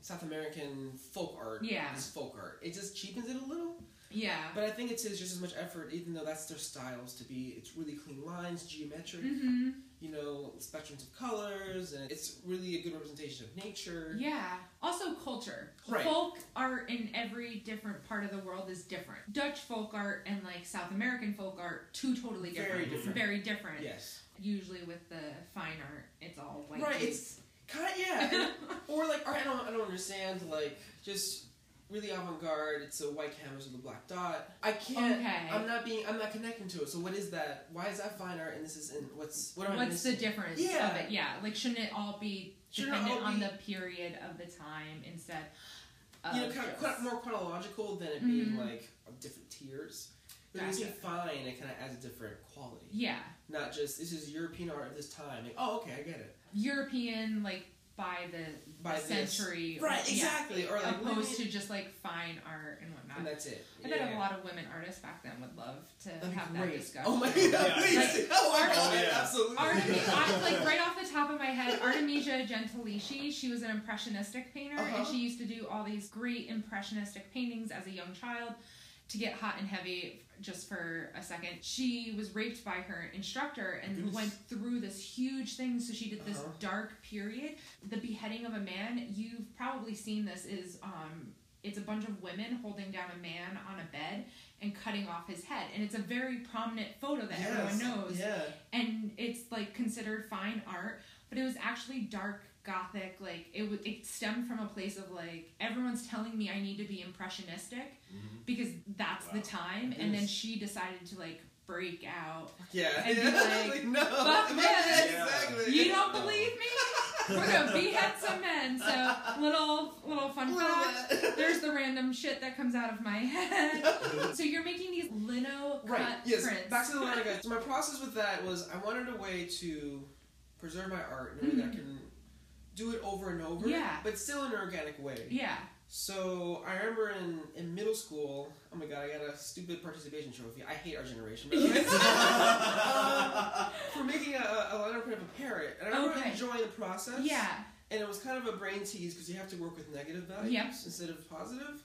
South American folk art. Yeah. It's folk art. It just cheapens it a little. Yeah. But I think it takes just as much effort, even though that's their styles to be. It's really clean lines, geometric. hmm You know, spectrums of colors, and it's really a good representation of nature. Yeah. Also culture. Right. Folk art in every different part of the world is different. Dutch folk art and like South American folk art, two totally different. Very different. Very different. Yes. Usually with the fine art, it's all white. Right, juice. Kind of, yeah. or like, I don't, I don't understand. Like, just really avant-garde. It's a white canvas with a black dot. I can't. Okay. I'm not being. I'm not connecting to it. So what is that? Why is that fine art and this is in what's what am I What's the difference Yeah. of it? Yeah, like shouldn't it all be Shouldn't dependent all on be- the period of the time instead? of you know, kind of just- quite more chronological than it being Mhm. like different tiers. But when you Gotcha. fine, it kind of adds a different quality. yeah Not just this is European art of this time. Like, oh, okay, I get it. European like by the By the this. century Right, yeah, exactly. Or like opposed women- to just like fine art and whatnot. and that's it. I bet Yeah. a lot of women artists back then would love to That'd have that great. discussion. Oh my god, Yeah. please. Like, oh my art- god, yeah. absolutely. Artemi- I, like right off the top of my head, Artemisia Gentileschi. She was an impressionistic painter, and Uh-huh. she used to do all these great impressionistic paintings as a young child. To get hot and heavy, just for a second, she was raped by her instructor and went through this huge thing. So she did this Uh-huh. dark period. The beheading of a man. You've probably seen this. Is um, it's a bunch of women holding down a man on a bed and cutting off his head, and it's a very prominent photo that everyone knows Yeah. and it's like considered fine art but it was actually dark gothic like it would it stemmed from a place of like everyone's telling me i need to be impressionistic Mhm. because that's the time and then she decided to like break out Yeah. And be yeah. like, no. "Fuck this." Exactly. you don't believe me we're gonna behead some men so little little fun fact there's the random shit that comes out of my head so you're making these lino cut Right. Yes. prints Back to the line, guys. So my process with that was I wanted a way to preserve my art in a way that I can do it over and over. Yeah. But still in an organic way. yeah So I remember in, in middle school. Oh my god, I got a stupid participation trophy. I hate our generation. By the way. um, for making a, a lino print of a parrot, and I remember Okay. enjoying the process. yeah And it was kind of a brain tease because you have to work with negative values Yep. instead of positive.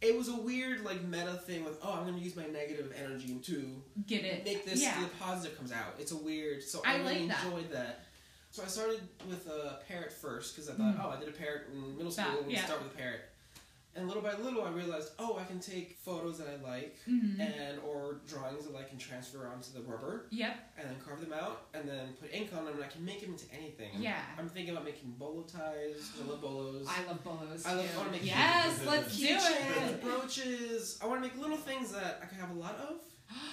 It was a weird like meta thing with oh I'm going to use my negative energy to get it make this yeah the positive comes out. It's a weird. So I I, really like that. enjoyed that. So I started with a parrot first because I thought Mm. oh I did a parrot in middle school. That- yeah. start with a parrot. And little by little, I realized, oh, I can take photos that I like Mhm. and or drawings that I can transfer onto the rubber Yep. and then carve them out and then put ink on them and I can make them into anything. Yeah. I'm thinking about making bolo ties. I love bolos. I love bolos. I love-. I wanna make yes, let's do it. brooches. I want to make little things that I can have a lot of.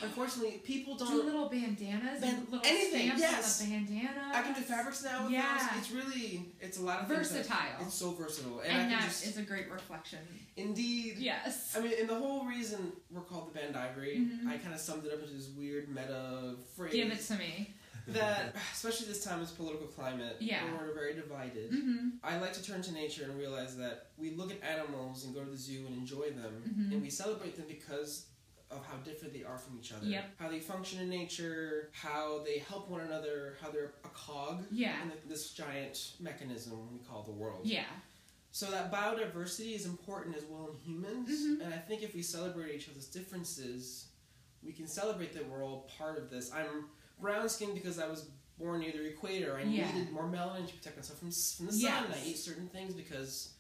Unfortunately, people don't. Do little bandanas Ban- and little anything, yes. on the bandana. I can do fabrics now with Yeah. those. It's really, it's a lot of things that- Versatile. It's so versatile, and, and that just is a great reflection. indeed. Yes. I mean, and the whole reason we're called the band Ivory, Mhm. I kind of summed it up into this weird meta phrase Give it to me. that, especially this time, this political climate, Yeah. we're very divided. Mm-hmm. I like to turn to nature and realize that we look at animals and go to the zoo and enjoy them, Mhm. and we celebrate them because of how different they are from each other. Yep. How they function in nature, how they help one another, how they're a cog Yeah. in this giant mechanism we call the world. Yeah. So that biodiversity is important as well in humans, Mhm. and I think if we celebrate each other's differences, we can celebrate that we're all part of this. I'm brown skinned because I was born near the equator. I Yeah. needed more melanin to protect myself from, from the sun. Yes. I eat certain things because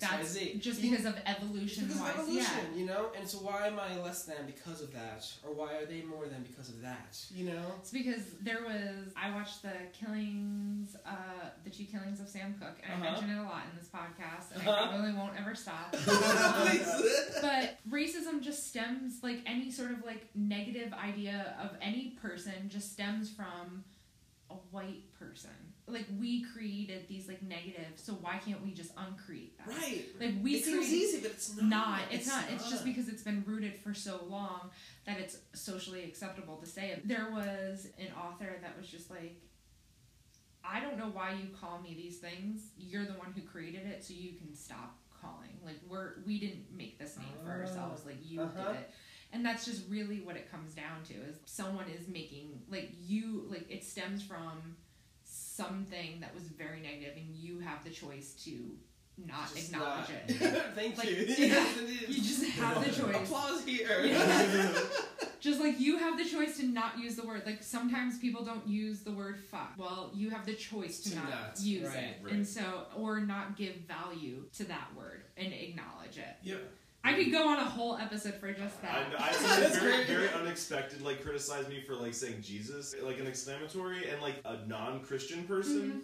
That's just You- because of evolution because of evolution, Yeah. you know. And so why am I less than because of that, or why are they more than because of that? You know. It's because there was I watched the killings, uh, the two killings of Sam Cooke, and I Uh-huh. mention it a lot in this podcast, and Uh-huh. I probably won't ever stop. Please. but racism just stems like any sort of like negative idea of any person just stems from a white person. Like we created these like negatives, so why can't we just uncreate them? right. Like we it seems created easy, but it's not. not. It's, not. It's just because it's been rooted for so long that it's socially acceptable to say it. There was an author that was just like, I don't know why you call me these things. You're the one who created it, so you can stop calling. Like we're we didn't make this name for Ah, ourselves. Like you uh-huh. did it. And that's just really what it comes down to is someone is making like you like it stems from something that was very negative and you have the choice to not Just acknowledge not. it. Thank Like, you. yeah, You just have the choice. Applause here. Yeah. Just like you have the choice to not use the word. Like sometimes people don't use the word fuck. Well, you have the choice to, To not, not, use right, it. right. And so, or not give value to that word and acknowledge it. yeah. I could go on a whole episode for just that. I, I had That's very, great. very unexpected like criticize me for like saying Jesus like an exclamatory and like a non-Christian person Mm-hmm.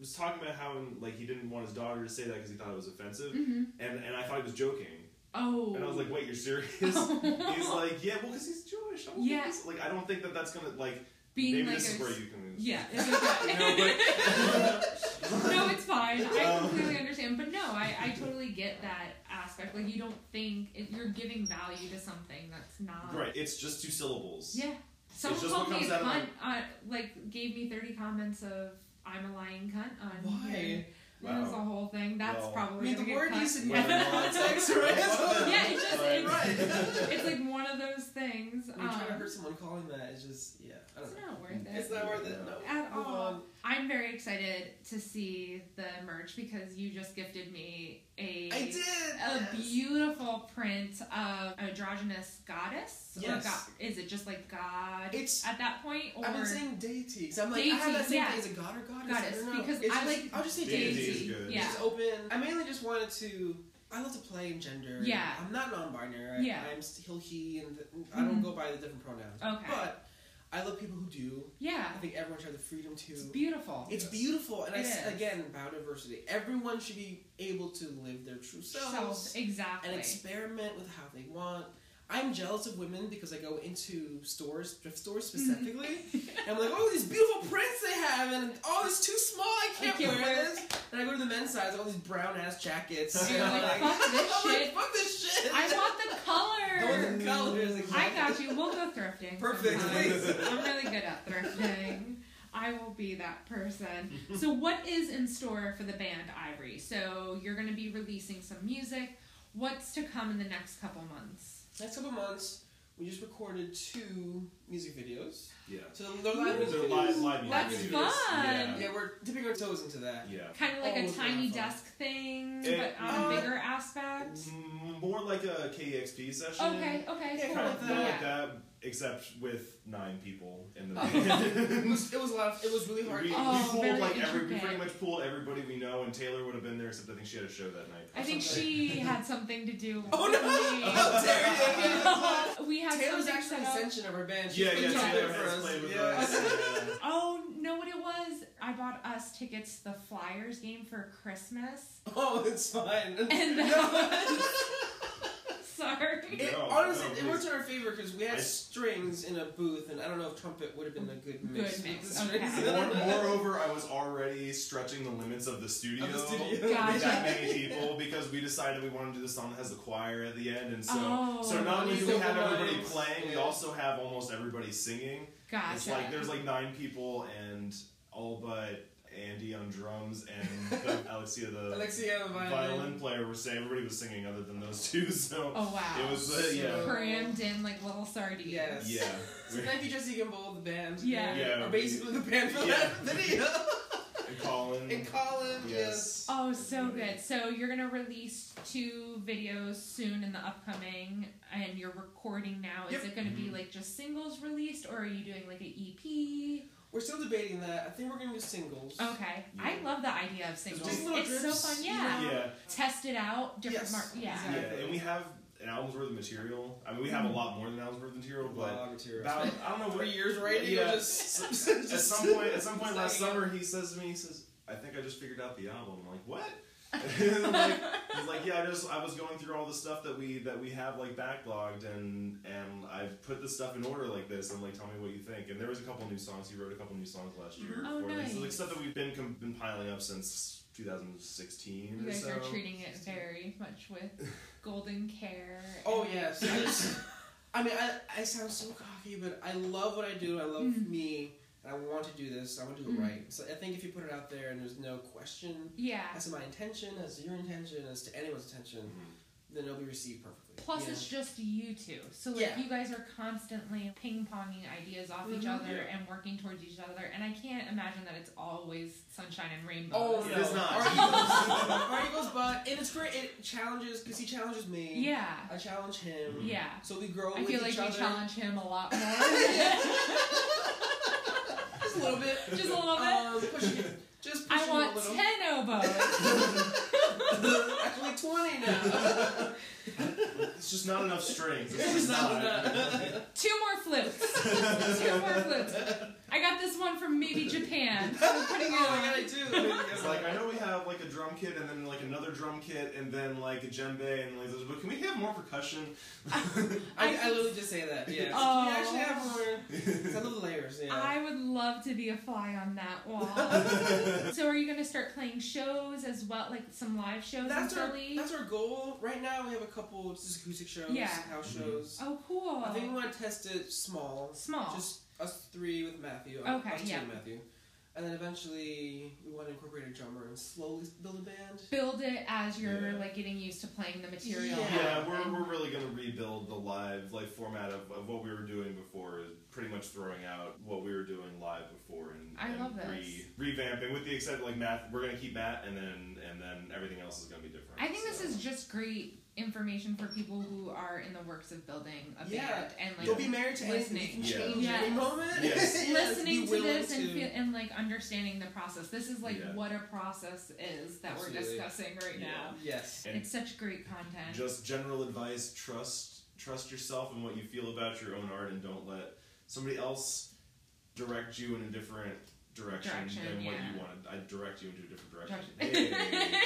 was talking about how like he didn't want his daughter to say that because he thought it was offensive hmm and and I thought he was joking Oh. and I was like wait you're serious he's like yeah well because he's Jewish I don't Yeah. think like I don't think that that's gonna like being Maybe like this a is where you can. yeah, it's okay. no, it's fine. I Um, completely understand. But no, I, I totally get that aspect. Like you don't think it, you're giving value to something that's not Right, it's just two syllables. Yeah. Someone just called what me a comes out of cunt. Uh, like gave me thirty comments of I'm a lying cunt on Why? here. It was a whole thing. That's Well, I probably mean, the get word cut. needs to be Well, in no. context, right? Yeah, it just it's, Right. it's like one of those things. When you try to Um, hurt someone calling that, it's just, yeah, I don't it's not worth it. It's not worth it. No. At Move all. on. I'm very excited to see the merch because you just gifted me a I did. a yes. beautiful print of androgynous goddess. Yes. god, is it just like God It's- at that point? Or I've been saying deity. Cause I'm like, I have Deity, that same yeah. thing. Is it God or goddess? Goddess, I don't know. because It's I just- like I'll just say Deity deity. is good. Yeah. It's open. I mainly just wanted to. I love to play in gender. Yeah. I'm not non-binary. Yeah. I'm still he, and I don't Mhm. go by the different pronouns. Okay. But I love people who do. Yeah. I think everyone should have the freedom to. It's beautiful. It's beautiful, and I It s is. again biodiversity. Everyone should be able to live their true selves Self, exactly. and experiment with how they want. I'm jealous of women because I go into stores, thrift stores mm-hmm. specifically, and I'm like, oh, these beautiful prints they have, and oh, it's too small, I can't, can't wear, wear this. And I go to the men's size, all these brown ass jackets. You're and I'm like, "Fuck this I'm like, shit." fuck this shit. I want the I color. want the colors. I got you. We'll go thrifting. Perfect. I'm really good at thrifting. I will be that person. So, what is in store for the band Ivory? So, you're going to be releasing some music. What's to come in the next couple months? Next couple months, we just recorded two music videos. Yeah. So they're live They're music live, videos. live music That's videos. fun. Yeah. Yeah, we're dipping our toes into that. Yeah. Kind of like Oh, a it's a lot tiny of fun. desk thing, It- but on uh, a bigger aspect. Mm, More like a KEXP session. Okay, okay, Yeah, cool. Kind like of that. more Yeah. like that, except with nine people in the Oh. It band. was, it was a lot. Of, it was really hard. we, we Oh, pulled very like every, we pretty much pulled everybody we know, and Taylor would have been there, except I think she had a show that night. I think something. she had something to do Oh, with no. How dare you. we had Taylor's something actually an set extension of our band. She Yeah, played yeah, trumpet Taylor for has played with yeah. us. Yeah. Oh, know what it was? I bought us tickets to the Flyers game for Christmas. Oh, it's fine. And no, Sorry. it, No, honestly, no, it worked in our favor because we had I- strings in a booth, and I don't know if trumpet would have been a good mix. Good with mix, okay. More, moreover, I was already stretching the limits of the studio. Of the studio. Gotcha. with that many people because we decided we wanted to do the song that has the choir at the end, and so Oh. so not only do we have everybody nice. playing, we also have almost everybody singing. Gotcha. It's like there's like nine people, and all but Andy on drums and the, Alexia the Alexia, the violin. violin player were saying everybody was singing other than those two. So oh wow. it was uh, yeah So- crammed in like little sardines. Yes. yeah. So thank you, Jesse Gimble, the band. Yeah. Yeah. Or basically the band for Yeah. that video. And Colin. and Colin, yes. Yes. Oh, so good. So you're gonna release two videos soon in the upcoming, and you're recording now. Is Yep. it gonna be Mhm. like just singles released, or are you doing like an EP? We're still debating that. I think we're gonna do singles. Okay, I love the idea of singles. Just little It's so drips, fun. you Yeah. know? Yeah. Test it out. Different Yes, mar- Yeah. exactly. Yeah, and we have an album's worth of material. I mean, we have a mm-hmm. lot more than an album's worth of material, A but lot of material. about I don't know what three years writing Yeah. or just, just at some point, at some point last summer, he says to me, he says, "I think I just figured out the album." I'm like, "What?" And like, he's like, "Yeah, I just I was going through all the stuff that we that we have like backlogged, and and I've put the stuff in order like this, and like, tell me what you think." And there was a couple new songs. He wrote a couple new songs last year. Oh, for me. So like stuff that we've been com- been piling up since 2016 You or guys so. are treating it very much with golden care. Oh yes. I, just, I mean, I, I sound so cocky, but I love what I do. I love Mhm. me, and I want to do this. I want to do it Mhm. right. So I think if you put it out there and there's no question Yeah. as to my intention, as to your intention, as to anyone's intention, Mhm. then it'll be received perfectly. Plus, you it's just you two. So, like, Yeah. you guys are constantly ping ponging ideas off each Mhm. other Yeah. and working towards each other. And I can't imagine that it's always sunshine and rainbows. Oh It no, is not. Our egos, our egos butt, and it's great. It challenges because he challenges me. Yeah. I challenge him. Yeah. So we grow I with feel like each you other. challenge him a lot more. Just a little bit. Just a little bit. Um, pushing it. Just I want a little. 10 oboes. Actually, twenty now. It's just not enough strings. It's just not enough. Two more flutes. Two more flutes. I got this one from maybe Japan. Oh, so we're putting it oh on. I do. It's like I know we have like a drum kit and then like another drum kit and then like a djembe and like this, but can we have more percussion? I, I literally just say that. Yeah. Oh. We actually have more. 'Cause I love the layers. Yeah. I would love to be a fly on that wall. so are you going to start playing shows as well, like some live shows that's in our Philly? that's our goal. Right now, we have a couple just acoustic shows, Yeah. house mm-hmm. shows. oh, cool. I think we want to test it small. Small. Just us three with Matthew. Okay, Us two yeah. with Matthew. And then eventually we want to incorporate a drummer and slowly build a band. Build it as you're Yeah. like getting used to playing the material. Yeah. Yeah, we're, we're really going to rebuild the live like format of, of what we were doing before. Is pretty much throwing out what we were doing live before and, I and love. Re, revamping with the exception like Matt. We're going to keep Matt and then and then everything else is going to be different. I think this is just great information for people who are in the works of building a Yeah. band and like Don't be married to anything. You can listening. change Yeah. any moment. Yes. Yes, listening to willing this and feel, and like understanding the process. This is like Yeah. what a process is that we're discussing right Yeah. now. Yes. And It's such great content. just general advice: trust trust yourself and what you feel about your own art, and don't let somebody else direct you in a different direction, Direction, than what yeah. you wanted. I direct you into a different direction. Direction. Hey,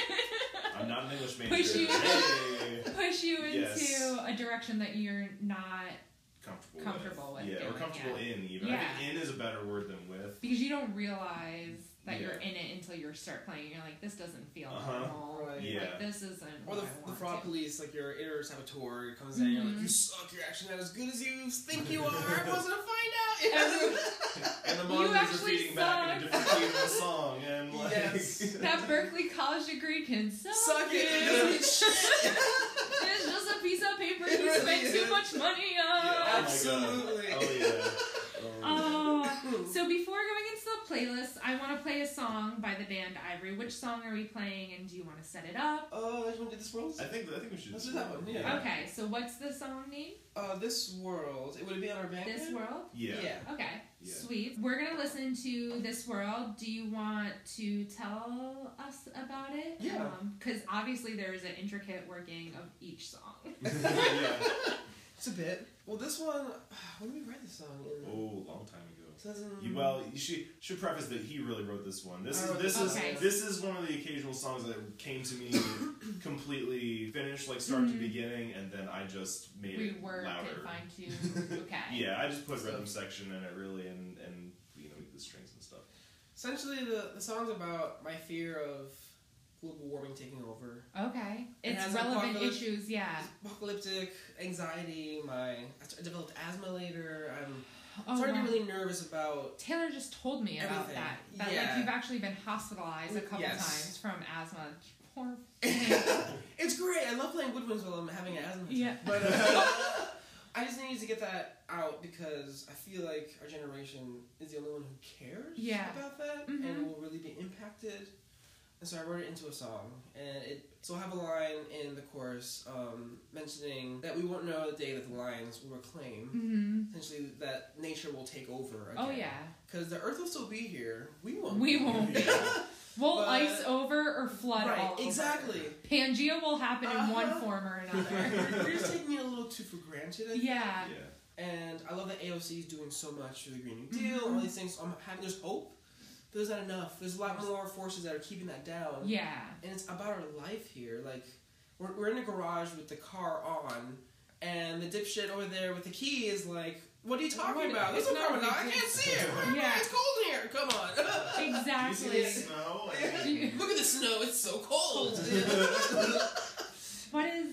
I'm not an English major. Push you. Hey. Push you into Yes. a direction that you're not comfortable, Comfortable with yeah, or doing, comfortable in even. I think in is a better word than with. because you don't realize that you're in it until you start playing. You're like, this doesn't feel Uh-huh. normal. Right. Yeah. Like this isn't. Or what the, I the fraud to. police, like your inner saboteur comes in, you're like, you suck, you're actually not as good as you think you are, everyone's gonna find out! And the You monitors are actually feeding back in a different key of the song, and like. Yes. That Berklee College degree can suck, Suck it! It doesn't mean shit! it's just a piece of paper It you really spent too much money Yeah, on. oh my God. Absolutely. Oh yeah. Oh, Oh, so before going into the playlist, I want to play a song by the band Ivory. Which song are we playing, and do you want to set it up? Oh, uh, you want to do this world? I think I think we should. Let's do that one, yeah. Okay, so what's the song name? Uh, this world, it would it be on our band? This World? Yeah. Yeah. Okay, Yeah. sweet. We're gonna listen to This World. Do you want to tell us about it? Yeah. Because obviously there is an intricate working of each song. yeah. It's a bit. Well, this one, when did we write this song? In Oh, long time ago. 2000... You, well, you should should preface that he really wrote this one. This is this this is one. this is one of the occasional songs that came to me completely finished, like start to Mhm. beginning, and then I just made it louder. and fine tune. Okay. Yeah, I just put So- rhythm section in it really, and and you know the strings and stuff. Essentially, the, the song's about my fear of global warming taking over. Okay. It's has relevant apocalypse- issues, yeah. Apocalyptic anxiety, my... I developed asthma later, I'm Oh, starting to wow. get really nervous about... Taylor just told me about Everything. that. That Yeah. like you've actually been hospitalized a couple Yes. times from asthma. Poor. it's great. I love playing woodwinds while I'm having an asthma. attack. Yeah. But uh, I just needed to get that out because I feel like our generation is the only one who cares Yeah. about that Mhm. and will really be impacted. And so I wrote it into a song, and it so I have a line in the chorus um, mentioning that we won't know the day that the lions will reclaim. hmm Essentially, that nature will take over. Again. Oh yeah. because the Earth will still be here. We won't. We be won't here. Yeah. We'll But- ice over or flood right, all over. exactly. Pangea will happen in one Uh-huh. form or another. we're just taking it a little too for granted. I yeah. Yeah. And I love that AOC is doing so much for the Green New Deal, Mhm. all these things. I'm having there's hope, but there's not enough. There's a lot more forces that are keeping that down. Yeah. And it's about our life here. Like we're, we're in a garage with the car on, and the dipshit over there with the key is like, "What are you talking What- about? There's it's no not carbon a big dioxide. I can't see it. Yeah. It's cold in here. Come on. Do you see Exactly. the snow? I Do mean, you- Look at the snow. It's so cold.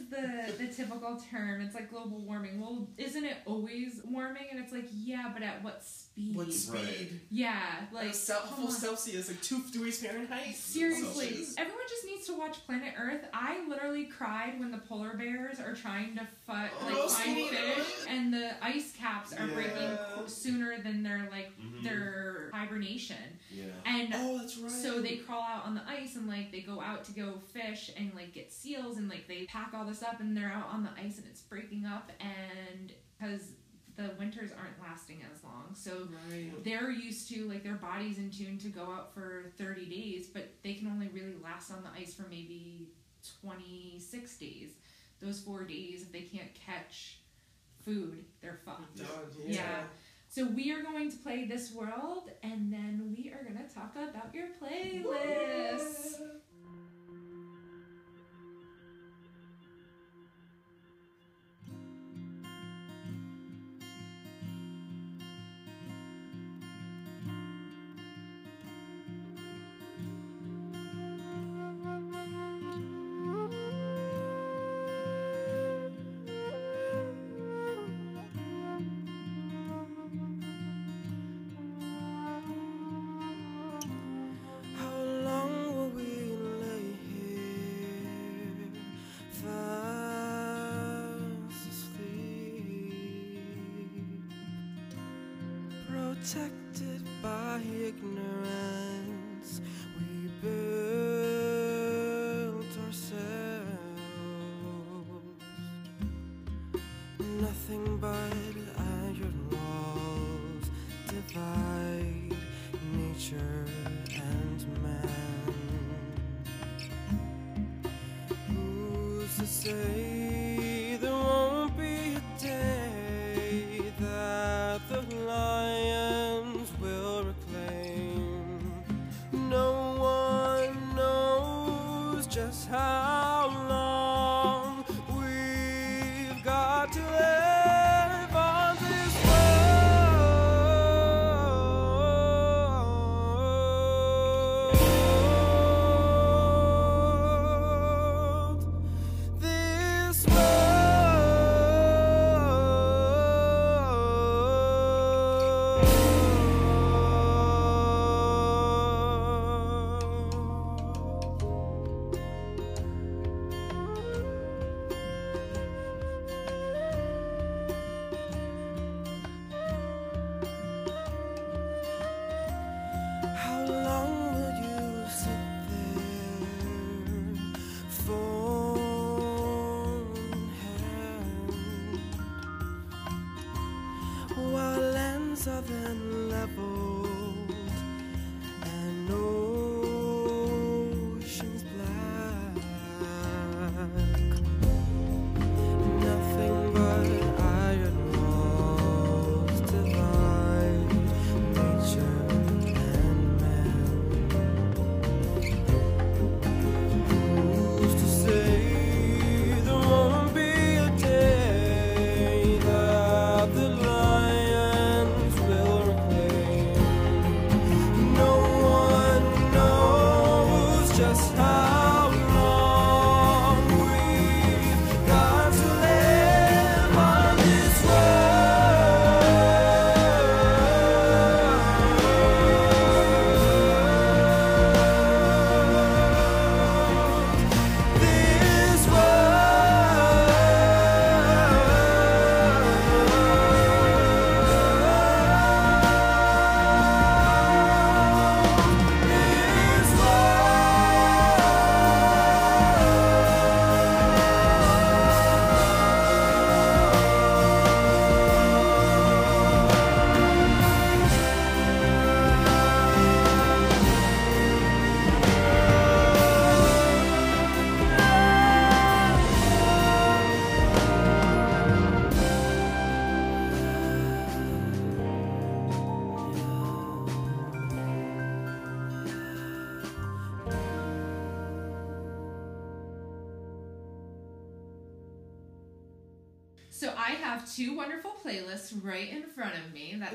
What is the the typical term? It's like global warming. Well, isn't it always warming? And it's like, yeah, but at what speed? what speed? Yeah, like Like Cel- come full. Celsius, like two degrees Fahrenheit. Seriously, Celsius. everyone just needs to watch Planet Earth. I literally cried when the polar bears are trying to fi- Oh, like find sweet. fish, and the ice caps are breaking Yeah. qu- sooner than their like Mhm. their hibernation, yeah. and Oh, that's right. so they crawl out on the ice and like they go out to go fish and like get seals and like they pack all this up and they're out on the ice and it's breaking up and because the winters aren't lasting as long so Right. they're used to like their body's in tune to go out for 30 days but they can only really last on the ice for maybe 26 days those four days if they can't catch food they're fucked. Yeah. Yeah. so we are going to play this world, and then we are going to talk about your playlist. Protected by ignorance.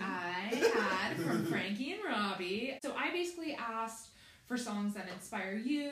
I had from Frankie and Robbie. So I basically asked for songs that inspire you,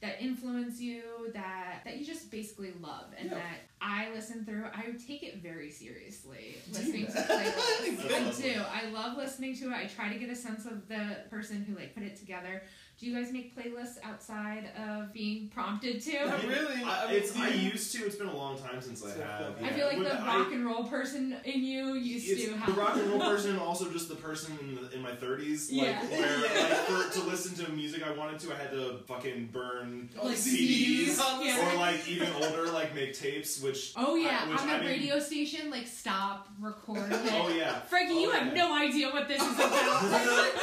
that influence you, that that you just basically love, and Yeah. that I listen through. I take it very seriously listening to playlists. I do. I love listening to it. I try to get a sense of the person who like put it together. Do you guys make playlists outside of being prompted to? Not really. I, I it's, I used to. It's been a long time since I have. I I feel like When the I- rock and roll person in you used it's to the rock and roll person, and also just the person in, the, in my thirties. Like, Yeah. where like for, to listen to music I wanted to, I had to fucking burn Like CDs, CDs. Yeah. or like even older, like make tapes. Which Oh yeah, I- which on the I mean- radio station, like stop, recording. it. oh yeah, Frankie, you Oh, have no idea what this is about.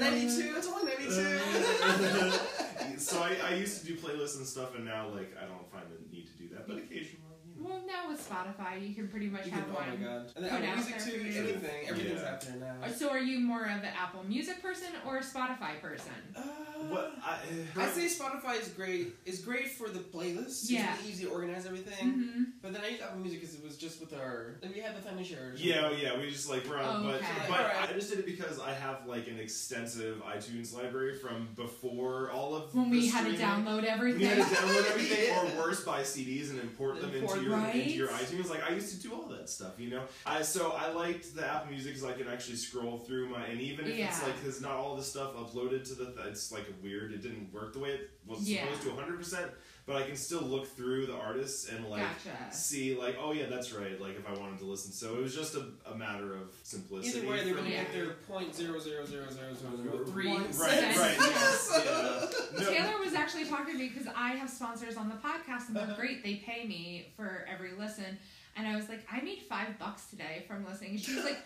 92. It's only 92. Uh, so I, I used to do playlists and stuff, and now like I don't find the need to do that, but occasionally. You know. well, now with Spotify, you can pretty much You have can, oh my one. god. And then Apple Music too, anything. Everything's Yeah. out there now. Uh, So, are you more of an Apple Music person or a Spotify person? Uh, What I, I say Spotify is great. Is great for the playlists. Yeah. It's really easy to organize everything. Mm-hmm. But then I use Apple Music because it was just with our. And we had the family share. Yeah, oh, yeah, we just like run, Oh, but okay. but Alright. I just did it because I have like an extensive iTunes library from before all of When the we had to streaming. download We everything. had to download everything, Yeah. or worse, buy CDs and import them Import, into your right? Into your iTunes. Like I used to do all that stuff, you know. I so I liked the Apple Music because I could actually scroll through my and even if it's like because not all the stuff uploaded to the it's like weird. It didn't work the way it was Yeah. supposed to 100. percent but I can still look through the artists and like Gotcha. see like, oh yeah, that's right. Like if I wanted to listen, so it was just a, a matter of simplicity. Either way, they're gonna get their point zero zero zero zero zero zero three. Right, right, yes, yeah. No, Taylor was actually talking to me because I have sponsors on the podcast and they're great. They pay me for every listen. And I was like, I made five bucks today from listening. And she was like,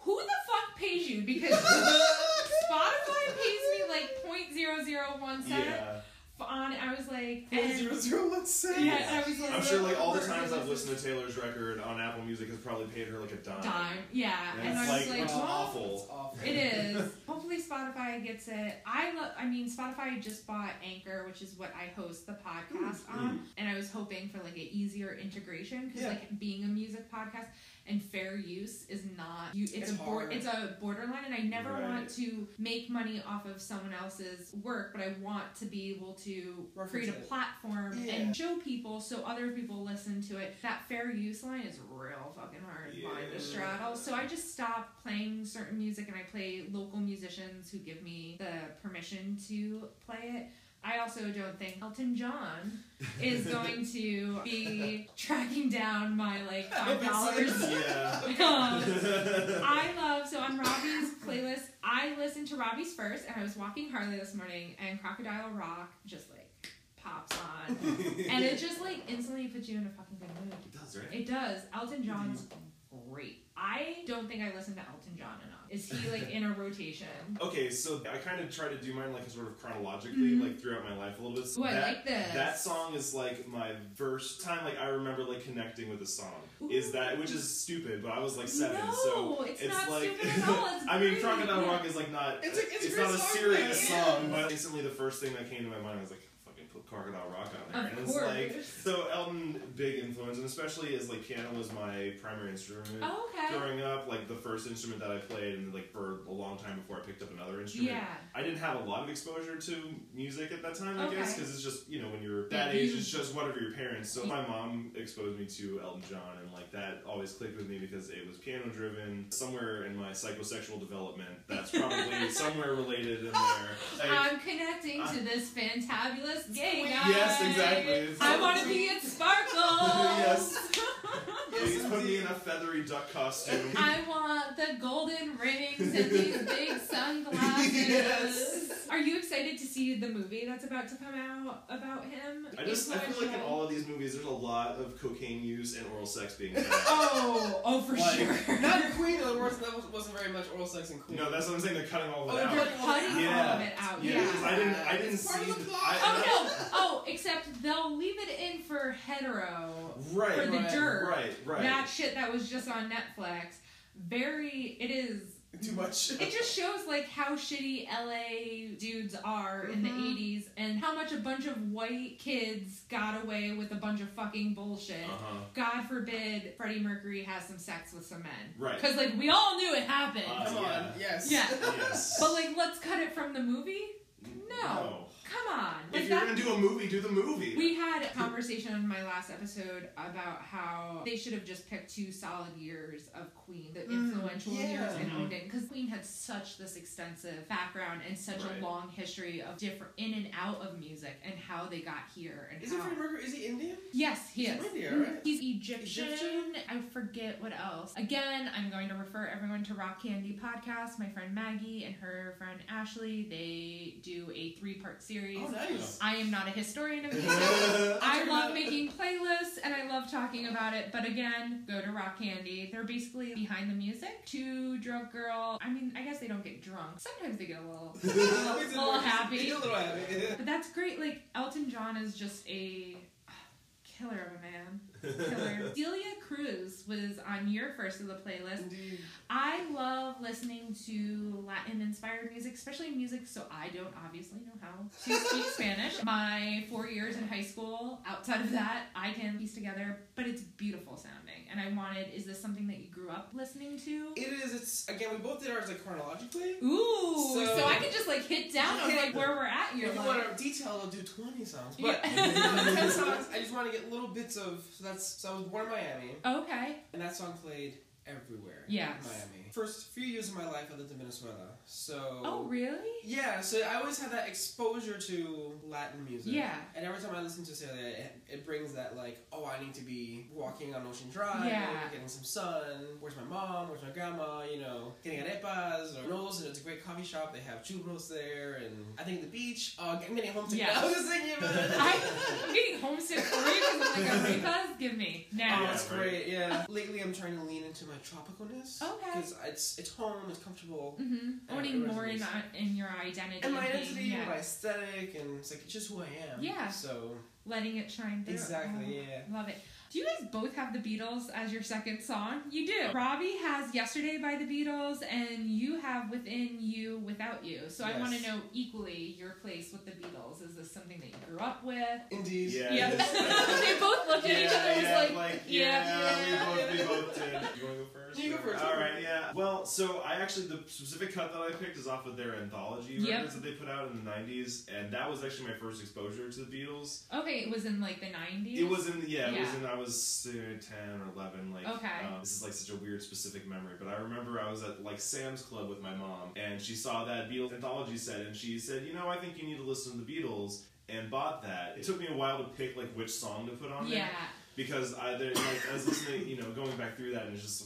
Who the fuck pays you? Because Spotify pays me like point zero zero one cent yeah. On. I was like, Point and- zero zero one cent. yeah, I was like, I'm sure like all the times I've listened to Taylor's record on Apple Music has probably paid her like a dime. dime, yeah. And And, it's I was like, like, it's well, awful. It's awful. It is. Hopefully Spotify gets it. I love. I mean, Spotify just bought Anchor, which is what I host the podcast on, mm. and I was hoping for like an easier integration because Yeah. like being a music podcast and fair use is not. You, it's, It's a hard. it's a borderline, and I never Right. want to make money off of someone else's work, but I want to be able to Reference create a it. platform Yeah. and show people so other people listen to it. That fair use line is real fucking hard line Yeah. to straddle. So I just stop playing certain music and I play local musicians who give me the permission to play it. I also don't think Elton John is going to be tracking down my like five dollars. yeah. Um, I love so on Robbie's playlist. I listened to Robbie's first, and I was walking Harley this morning, and Crocodile Rock just like pops on, and it just like instantly puts you in a fucking good mood. It does, right? It does. Elton John's great. I don't think I listen to Elton John enough. Is he like in a rotation? Okay, so I kind of try to do mine like sort of chronologically, Mhm. like throughout my life a little bit. So Ooh, I that, like this. That song is like my first time like I remember like connecting with the song. Is that which is stupid, but I was like seven, no, so it's, it's not like stupid at all. It's I mean. Crocodile. Rock is like not. It's a- it's a not a serious song, but recently the first thing that came to my mind was like Crocodile Rock on there, Of and it's course. like so Elton big influence, and especially as like piano was my primary instrument. Oh, okay. Growing up, like the first instrument that I played, and like for a long time before I picked up another instrument, Yeah. I didn't have a lot of exposure to music at that time, I Okay. guess, because it's just you know when you're that age, it's just whatever your parents. So my mom exposed me to Elton John, and like that always clicked with me because it was piano driven. Somewhere in my psychosexual development, that's probably somewhere related in there. Like, I'm connecting to this fantabulous gay guy. Yes, exactly. It's- I want to be at Sparkles. Yes. please put me in a feathery duck costume. I want the golden rings and these big sunglasses. Yes. Are you excited to see the movie that's about to come out about him? I just I feel like in all of these movies, there's a lot of cocaine use and oral sex being done. Oh, oh, for Like- sure. Not in Queen. There wasn't, that was- wasn't very much oral sex in Queen. no, that's what I'm saying. They're cutting all of Oh, it they're out. cutting Cutting all Yeah. of it out. Yeah, Yeah. because I didn't I didn't It's part see. of the the- plot. I- Oh no! Oh, except they'll leave it in for hetero. Right, For the Right, dirt. right, right. That shit that was just on Netflix. Very, it is. Too much. It just shows like how shitty LA dudes are in the Mhm. 80s and how much a bunch of white kids got away with a bunch of fucking bullshit. Uh-huh. God forbid Freddie Mercury has some sex with some men. Right. Because like we all knew it happened. Uh, Come on. Yes. Yeah. Yes. but like let's cut it from the movie? No. No. Come on. If you're that gonna do a movie, do the movie. we had a conversation on my last episode about how they should have just picked two solid years of Queen, the Mm, influential yeah. years, and Mhm. owned. Because Queen had such this extensive background and such Right. a long history of different in and out of music and how they got here and Is it how. Freddie Mercury? Is he Indian? Yes, he He's is. from India, right? He's Egyptian. Egyptian? I forget what else. Again, I'm going to refer everyone to Rock Candy podcast. My friend Maggie and her friend Ashley, they do a three part series. Oh, nice. I am not a historian of music. I love making playlists and I love talking about it. But again, go to Rock Candy. They're basically behind the music. Two drunk girl. I mean, I guess they don't get drunk. Sometimes they get a little, a little, He's little happy. A little happy. But that's great. Like Elton John is just a killer of a man. Killer. Celia Cruz was on your first of the playlist. Indeed. I love listening to Latin inspired music, especially music so I don't obviously know how to speak Spanish. My four years in high school, outside of that, I can piece together, but it's beautiful sounding. And I wanted, is this something that you grew up listening to? It is. It's again. We both did ours like chronologically. Ooh, so, So- I can just like hit down on like where we're at your If you life. want to detail, I'll do twenty songs. Yeah. But the ten songs, I just want to get little bits of. So that's so I was born in Miami, Okay. and that song played everywhere. Yes. in Miami. First few years of my life, I lived in Venezuela. So. Oh, really? Yeah, so I always had that exposure to Latin music. Yeah. And every time I listen to Celia, it, it brings that like, oh, I need to be walking on Ocean Drive, Yeah. getting some sun. Where's my mom? Where's my grandma? You know, getting arepas or knows, and it's a great coffee shop. They have churros there, and I think the beach. Oh, I'm getting homesick Yes. now. I was just thinking about it. I, I'm getting homesick for you because I'm like, arepas, give me oh, now. Oh, Yeah, right. great. Yeah. Lately, I'm trying to lean into my tropicalness. Okay. Because it's it's home, it's comfortable, hmm Owning more in, in your identity. and my identity, yeah. my aesthetic, and it's like it's just who I am. Yeah. So letting it shine through. exactly. Oh, Yeah. Love it. Do you guys both have the Beatles as your second song? You do. Robbie has Yesterday by the Beatles, and you have Within You Without You. So I want to know equally your place with the Beatles. Is this something that you grew up with? Indeed. Yeah. Yeah. it is. they both looked at each other and yeah, was like, yeah. yeah, we both we both did. You want to go first? You go first. All right, yeah. Well, so I actually the specific cut that I picked is off of their anthology Yep. records that they put out in the '90s, and that was actually my first exposure to the Beatles. Okay, it was in like the 90s. It was in the, yeah, it was in I was uh, ten or eleven. Like, Okay. um, this is like such a weird specific memory, but I remember I was at like Sam's Club with my mom, and she saw that Beatles anthology set, and she said, you know, I think you need to listen to the Beatles, and bought that. It took me a while to pick like which song to put on there Yeah. because I there, like I was listening, you know, going back through that, and it's just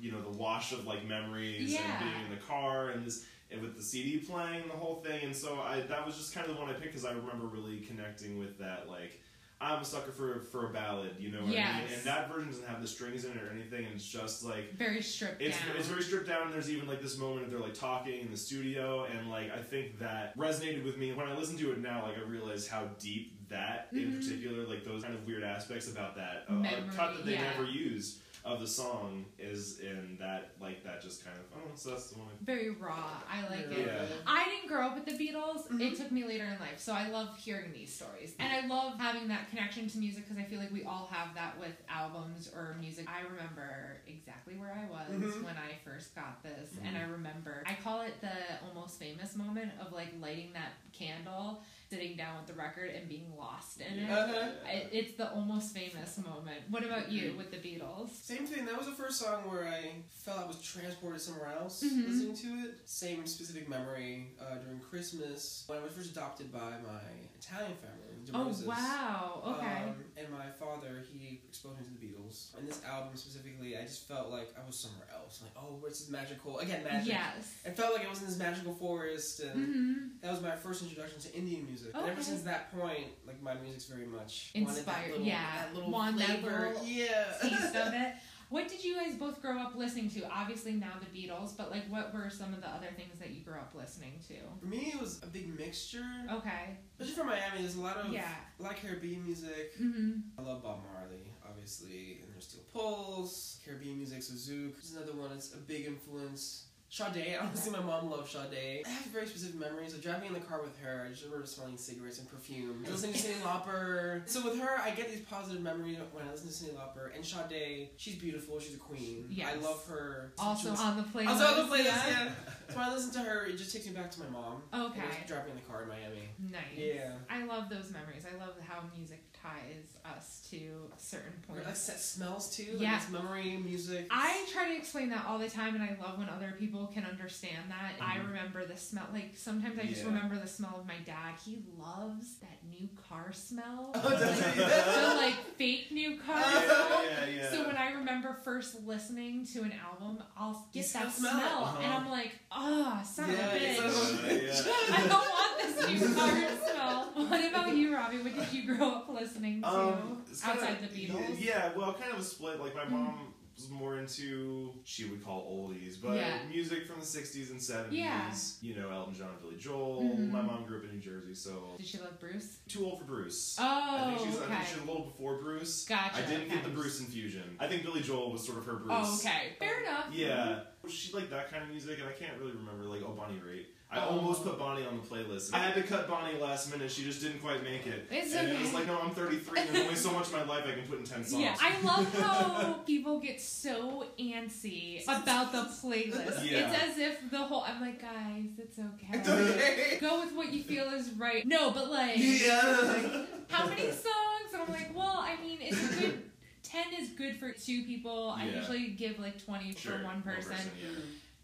you know the wash of like memories Yeah. and being in the car and this and with the CD playing the whole thing, and so I that was just kind of the one I picked because I remember really connecting with that like. I'm a sucker for for a ballad, you know what I mean? And that version doesn't have the strings in it or anything, and it's just like Very stripped it's, down. it's very stripped down and there's even like this moment of they're like talking in the studio and like i think that resonated with me when i listen to it now like i realize how deep that in Mhm. particular like those kind of weird aspects about that uh, Memory, cut that they yeah. never use of the song is in that like that just kind of oh so that's the one I- Very raw. I like it. Yeah. I didn't grow up with the Beatles. Mhm. It took me later in life, so I love hearing these stories, and I love having that connection to music because I feel like we all have that with albums or music. I remember exactly where I was Mhm. when I first got this, and I remember I call it the almost famous moment of like lighting that candle, sitting down with the record, and being lost in it. Uh-huh. I- It's the almost famous moment. What about you with the Beatles? Same thing. That was the first song where I felt I was transported somewhere else Mhm. listening to it. Same specific memory uh, during Christmas when I was first adopted by my Italian family. Oh wow! Okay. Um, and my father, he exposed me to the Beatles. And this album specifically, I just felt like I was somewhere else. Like, oh, where's this magical? Again, magic. yes. I felt like I was in this magical forest, and hmm that was my first introduction to Indian music. And ever since that point, like my music's very much wanted that Inspired, little- yeah. that little Want that flavor. little yeah. taste of it. What did you guys both grow up listening to? Obviously now the Beatles, but like what were some of the other things that you grew up listening to? For me, it was a big mixture. Okay. Especially for Miami, there's a lot of Yeah. a lot of Caribbean music. hmm I love Bob Marley, obviously, and there's Steel Pulse, Caribbean music, so Zouk. There's another one that's a big influence. Sade, I honestly, my mom loved Sade. I have very specific memories of driving in the car with her. I just remember smelling cigarettes and perfume. Listening to Cyndi Lauper. So with her, I get these positive memories when I listen to Cyndi Lauper. And Sade, she's beautiful. She's a queen. Yes. I love her. Also was- on the playlist. also on the playlist, yeah. yeah. So when I listen to her, it just takes me back to my mom. Okay. Driving in the car in Miami. Nice. Yeah. I love those memories. I love how music ties us to certain Like points. set smells too. Yeah. It's memory, music. I try to explain that all the time, and I love when other people can understand that. I Mhm. remember the smell. Like sometimes I just remember the smell of my dad. He loves that new car smell. Oh, does like, the like fake new car smell. yeah, yeah, yeah. So when I remember first listening to an album, I'll get still that smell smell. Uh-huh. and I'm like, ah, son Yeah, of a bitch. a- yeah. I don't want this new car smell. What about you, Robbie? What did you grow up listening to Um, outside the Beatles? Yeah, well, kind of a split. Like my mom was more into she would call oldies, but Yeah. music from the '60s and '70s. Yeah. You know, Elton John, and Billy Joel. Mhm. My mom grew up in New Jersey, so Did she love Bruce? too old for Bruce. Oh, I think she's I okay. think she's a little before Bruce. Gotcha. I didn't get the. Bruce infusion. I think Billy Joel was sort of her Bruce. Oh, okay. Fair enough. Yeah. She liked that kind of music, and I can't really remember, like, oh, Bonnie Raitt. I Oh. almost put Bonnie on the playlist. I had to cut Bonnie last minute. She just didn't quite make it. It's and okay. it was like, no, I'm 33, there's only so much of my life I can put in 10 songs. Yeah, I love how people get so antsy about the playlist. Yeah. It's as if the whole I'm like, guys, it's okay. It's okay. Go with what you feel is right. No, but like yeah. how many songs? And I'm like, well, I mean, it's a good ten is good for two people. I Yeah. usually give like twenty Sure, for one person. yeah.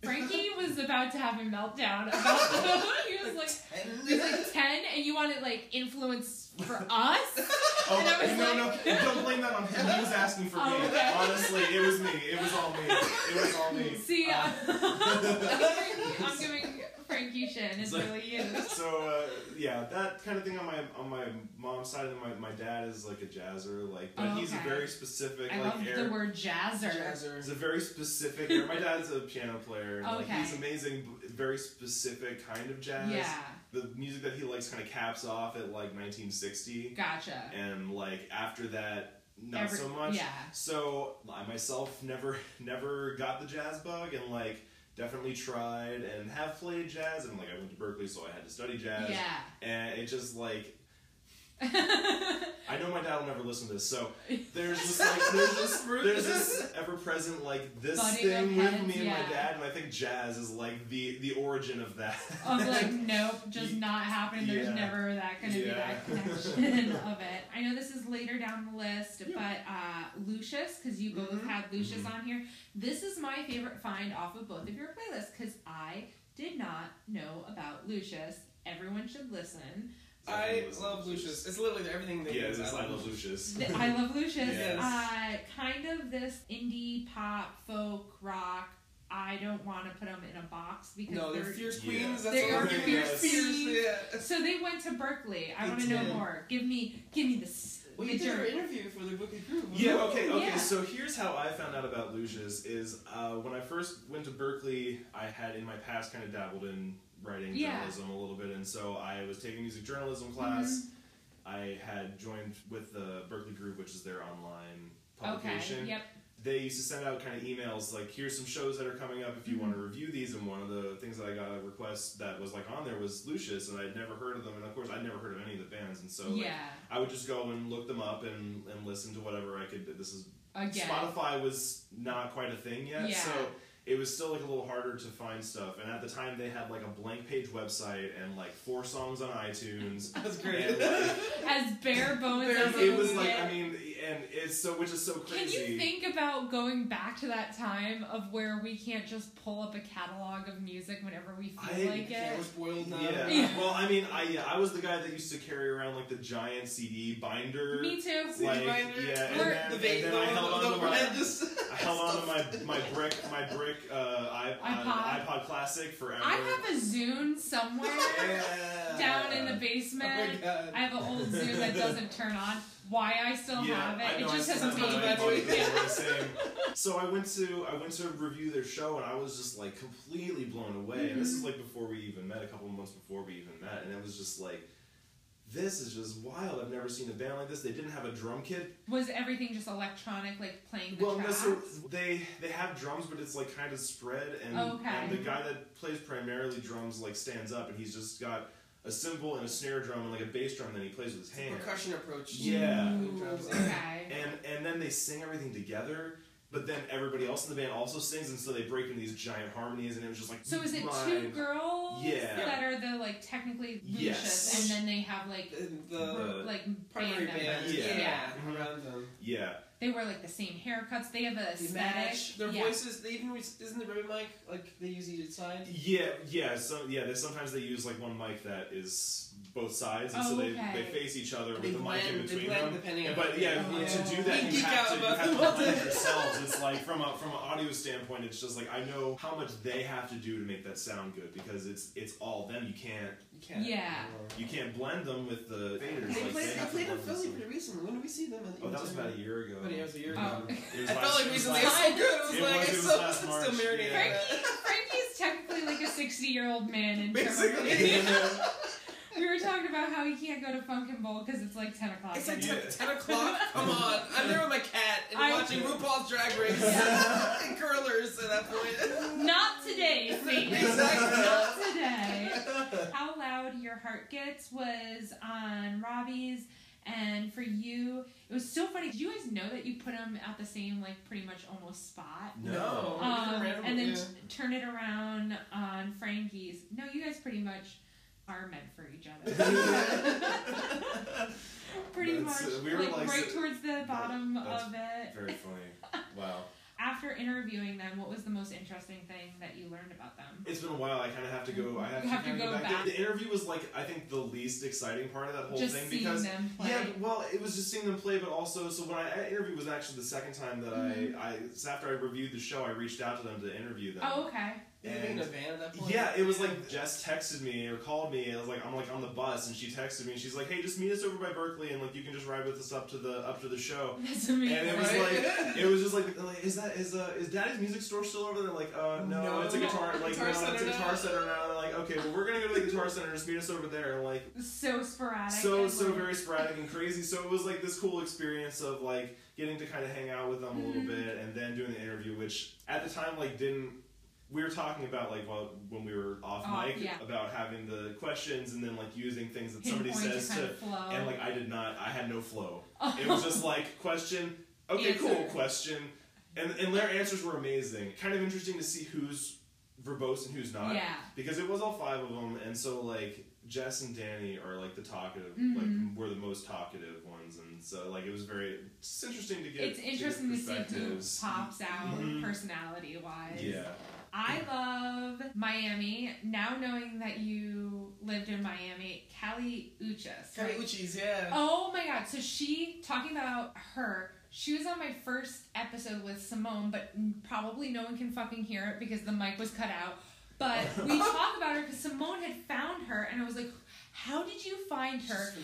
Frankie was about to have a meltdown about the. he was like. He was like ten, and you wanted like influence for us. Oh, And I was no, like- no, don't blame that on him. He was asking for Oh, me. okay. Honestly, it was me. It was all me. It was all me. See, Uh, I'm giving Frankie shit, and it's So- really you. so uh, yeah, that kind of thing on my on my mom's side, and my, my dad is like a jazzer, like, but Oh, he's a very specific I like love air. the word jazzer. Jazzer. He's a very specific. my dad's a piano player. And, like, Okay. he's amazing, very specific kind of jazz. Yeah, The music that he likes kind of caps off at like 1960, gotcha. and like after that, not Every- so much. Yeah. So I myself never never got the jazz bug and like definitely tried and have played jazz and like I went to Berklee so I had to study jazz Yeah. and it just like I know my dad will never listen to this so there's just like there's this there's this ever present like this Butting thing with heads, me and yeah. my dad and I think jazz is like the the origin of that of like, nope, just not happening. There's Yeah. never that going to be that connection of it. I know this is later down the list, but uh, Lucius, because you both Mhm. had Lucius Mhm. on here, this is my favorite find off of both of your playlists because I did not know about Lucius. Everyone should listen. I love Lucius. It's literally everything they yeah use. I love Lucius Th- I love Lucius. Yes. Uh, kind of this indie pop, folk, rock. I don't want to put them in a box because No, they're they're fierce Yeah. queens. That's They are fierce Fierce, queens. yeah. So they went to Berklee. I want to know more. Give me, give me the. s- Well, you did our journey. interview for the Berklee Groove. Yeah, okay, okay. Yeah. So here's how I found out about Lucius is uh, when I first went to Berklee, I had in my past kind of dabbled in writing Yeah. journalism a little bit, and so I was taking music journalism class. Mm-hmm. I had joined with the Berklee Groove, which is their online Okay. publication. Yep. They used to send out kind of emails like, "Here's some shows that are coming up. If you want to Mm-hmm. review these." And one of the things that I got a request that was like on there was Lucius, and I'd never heard of them, and of course I'd never heard of any of the bands, and so like, yeah. I would just go and look them up and, and listen to whatever I could. This is Again. Spotify was not quite a thing yet, Yeah. so it was still like a little harder to find stuff. And at the time, they had like a blank page website and like four songs on iTunes. That's great. And, like, As bare bones Bare as it was like. I mean, and it's so which is so crazy. Can you think about going back to that time of where we can't just pull up a catalog of music whenever we feel I like it? we're spoiled now. Yeah. Yeah. Well, I mean, I yeah, I was the guy that used to carry around like the giant CD binder. Me too. CD binder. yeah, and We're- then, the and then the, I held on the, to the my, just. I held on to my my brick my brick uh, iPod, iPod. iPod Classic forever. I have a Zune somewhere yeah. down in the Oh my basement. god. I have an old Zune that doesn't turn on. Why I still yeah, have it? I It just hasn't a have baby. my Yeah. yeah, we're the same. So I went to I went to review their show and I was just like completely blown away. And this Mm-hmm. is like before we even met, a couple months before we even met, and it was just like. This is just wild. I've never seen a band like this. They didn't have a drum kit Was everything just electronic, like playing the Well, tracks? so they they have drums, but it's like kind of spread, and, Okay. and the guy that plays primarily drums like stands up, and he's just got a cymbal and a snare drum and like a bass drum, that he plays with his hands. Percussion approach. Yeah. Okay. And and then they sing everything together, but then everybody else in the band also sings, and so they break into these giant harmonies, and it was just like So is it two girls Yeah. that are the like technically Lucius, Yes. and then they have like The, The- like primary band band. members? Yeah. Yeah. Around them. Yeah, They wear like the same haircuts. They have a They match. Their yeah. voices. They even isn't the ribbon mic like they use each side. yeah, yeah. So yeah, they, sometimes they use like one mic that is both sides, and Oh, so they, okay. they face each other They with the mic in between them. depending on. But yeah, Oh. to do that, We you have to, you about have to them blend yourselves. It's like from a from an audio standpoint, it's just like I know how much they have to do to make that sound good because it's it's all them. You can't You can't. Yeah. you can't blend them with the faders. They like played. they They have played in Philly pretty recently. When did we see them? Oh, that was about a year ago. About a year, it was a year Oh. ago. It was I felt like it was recently. last- It's so good. It was like was- it's it was so last it's March, still marinating. yeah. Frankie, Frankie's technically like a sixty-year-old man in terms Basically. Of. we were talking about how he can't go to Funkin' Bowl because it's like ten o'clock. It's like Yeah. 10, 10 o'clock. Come on. I'm there with my cat and I- watching RuPaul's Drag Race and curlers at that point. Not today, Satan. Exactly. Not today. How loud your heart gets was on Robbie's, and for you, it was so funny. Did you guys know that you put them at the same, like, pretty much almost spot? No. Um, and then yeah. t- turn it around on Frankie's. No, you guys pretty much are meant for each other. Pretty That's- much, we were, like, like, right sit- towards the bottom that's of it. Very funny. Wow. After interviewing them, what was the most interesting thing that you learned about them? It's been a while. I kind of have to go. I have, You have to kinda go back. back. The, the interview was like I think the least exciting part of that whole Just thing seeing because them play. yeah, well, it was just seeing them play, but also so when I, I interviewed was actually the second time that Mhm. I I after I reviewed the show, I reached out to them to interview them. oh, okay. And- a van at that point? Yeah, it was like Jess texted me or called me. And I was like, I'm like on the bus, and she texted me. and She's like, Hey, just meet us over by Berklee, and like you can just ride with us up to the up to the show. That's amazing. And it was like, it was just like, like, is that is uh is Daddy's music store still over there? Like, uh, no, No. it's a guitar like Guitar no, it's a Center guitar now. center now. And like, okay, well we're gonna go to the guitar center. Just meet us over there. And like, so sporadic. so so like, very sporadic and crazy. So it was like this cool experience of like getting to kind of hang out with them a little Mhm. bit, and then doing the interview, which at the time like didn't. We were talking about like well when we were off Off, mic yeah. about having the questions and then like using things that somebody pinpoint says to flow. and like I did not I had no flow. Oh. It was just like question, okay, Answer. cool, question, and and their answers were amazing. Kind of interesting to see who's verbose and who's not, yeah. because it was all five of them, and so like Jess and Danny are like the talkative, Mhm. like were the most talkative ones, and so like it was very it's interesting to get. It's interesting to get see who pops out Mhm. personality wise. Yeah, I love Miami. Now knowing that you lived in Miami, Kali Uchis. Kelly right? Uchis, yeah. Oh my god. So she talking about her. She was on my first episode with Simone, but probably no one can fucking hear it because the mic was cut out. But we talk about her because Simone had found her, and I was like, "How did you find her?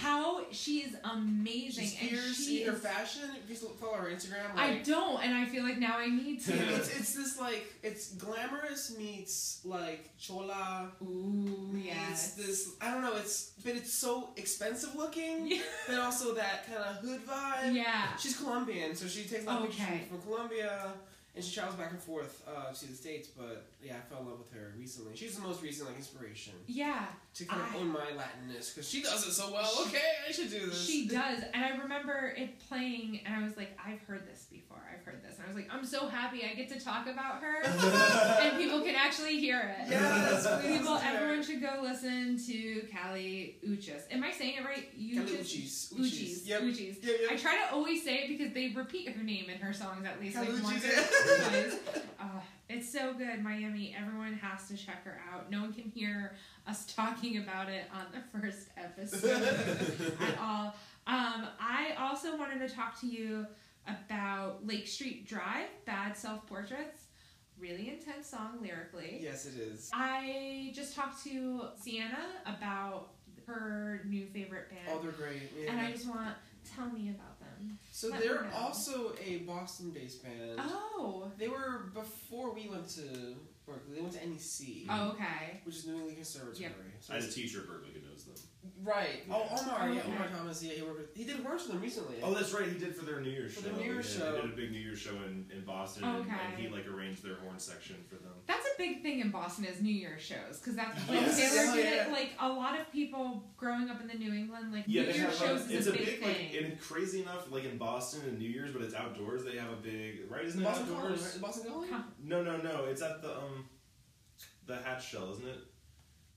How she is amazing, She's and she in her is fashion. If you follow her Instagram, I don't, and I feel like now I need to. it's, it's this like it's glamorous meets like chola Ooh, meets yes. this I don't know it's but it's so expensive looking Yeah. but also that kind of hood vibe. Yeah. She's Colombian, so she takes a lot Okay. from Colombia and she travels back and forth uh, to the states. But yeah, I fell in love with her recently. She's the most recent like inspiration Yeah, to kind of I- own my Latinness because she does it so well. She- okay, I should do this. she does. And I remember it playing, and I was like, I've heard this before. Heard this. And I was like, I'm so happy I get to talk about her, and people can actually hear it. Yes, People, everyone should go listen to Kali Uchis. Am I saying it right? Uchis. Uchis. Uchis. Yep. Uchis. Yeah, yeah. I try to always say it because they repeat her name in her songs at least like Kelly once or Uh, it's so good, Miami. Everyone has to check her out. No one can hear us talking about it on the first episode at all. Um, I also wanted to talk to you about Lake Street Dive, Bad Self Portraits. Really intense song lyrically. yes, it is. I just talked to Sienna about her new favorite band. Oh, they're great. Yeah. and I just want tell me about them. so let they're also a Boston-based band. Oh. They were before we went to Berklee. They went to NEC, Oh, okay. which is New England Conservatory. Yep. So I had a it's- teacher at Berklee who knows them. Right. Oh, Omar. Yeah, Omar Thomas. Yeah, he worked. With, he did horns for them recently. Oh, that's right. He did for their New Year's For show. their New Year's yeah, show. They did a big New Year's show in, in Boston, and, Okay. and he like arranged their horn section for them. That's a big thing in Boston is New Year's shows because that's like Yes. Taylor Oh, did yeah. Like a lot of people growing up in the New England, like Yeah, New Year's have, shows is it's a a big, big, like, thing. and crazy enough, like in Boston and New Year's, but it's outdoors. They have a big, right? Isn't it Boston College. outdoors? Right? Boston College. Huh. No, no, no. It's at the um, the hatch shell, isn't it?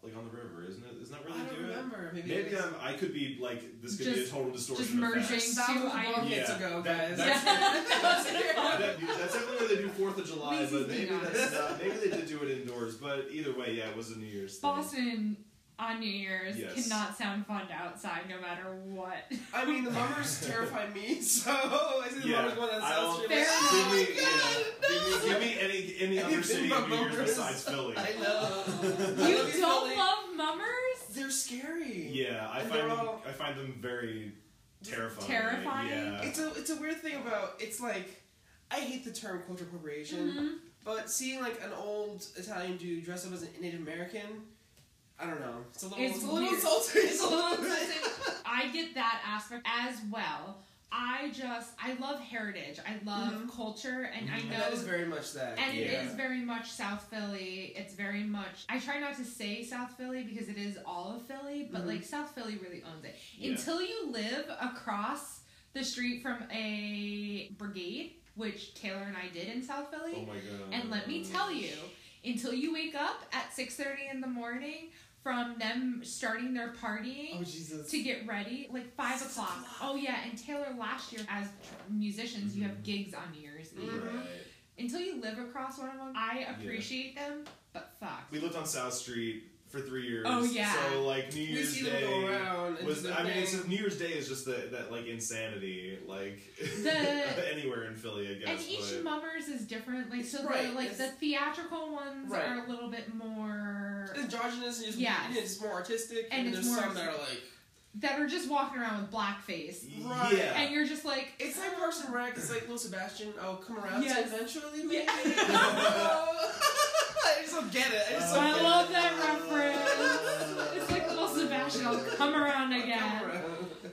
Like on the river, isn't it? Isn't that where I they don't do it? remember. Maybe. Maybe it was- I'm, I could be like this could be a Just- total distortion just of merging facts. That was two a long items. hits Yeah, ago, that- guys. that's- That's what it was. That- that's definitely where they do Fourth of July, Lazy but maybe thing, that's not, maybe they did do it indoors. But either way, yeah, it was a New Year's thing. Boston on New Year's Yes. cannot sound fun outside no matter what. I mean, the mummers terrify me, so I see the Yeah, mummers going on I South Street. Fair like, Give oh me, my God, yeah, give me, give me any any other city of New Year's besides Philly. I know. You Love don't Philly. love mummers? They're scary. Yeah, I And find them, all- I find them very terrifying. Terrifying? Yeah. It's a it's a weird thing about it's like I hate the term cultural appropriation, Mhm. but seeing like an old Italian dude dress up as a Native American, I don't know. It's a little It's it's, a little weird. insulting. It's a little Insulting. I get that aspect as well. I just I love heritage. I love Mhm. culture, and I Mhm. know And that is very much that. And it Yeah. is very much South Philly. It's very much. I try not to say South Philly because it is all of Philly, but Mhm. like South Philly really owns it. Yeah. Until you live across the street from a brigade, which Taylor and I did in South Philly. Oh my god. And let me tell you, until you wake up at 6:30 in the morning from them starting their party Oh Jesus. to get ready, like five Six o'clock. o'clock. Oh yeah, and Taylor, last year as musicians, you Mm-hmm. have gigs on New Year's Eve. Mhm. Right. Until you live across one of them, I appreciate them, but fuck. We lived on South Street for three years. Oh, yeah. So like New we Year's see them Day go around. was. do their I mean, it's. New Year's Day is just the, that like insanity, like The- anywhere in Philly, I guess. and each but- mummers is different. Like so, Right, the like the theatrical ones Right. are a little bit more androgynous and just yeah, it's more artistic, And and, it's there's more- some that are like that are just walking around with blackface, Right. Yeah. and you're just like, it's like ah. Parks and Rec. It's like Lil Sebastian. I'll come around to eventually, maybe. Yeah. I just don't get it. I just don't I get love it. that reference. It's like little Sebastian. I'll come around I'll again.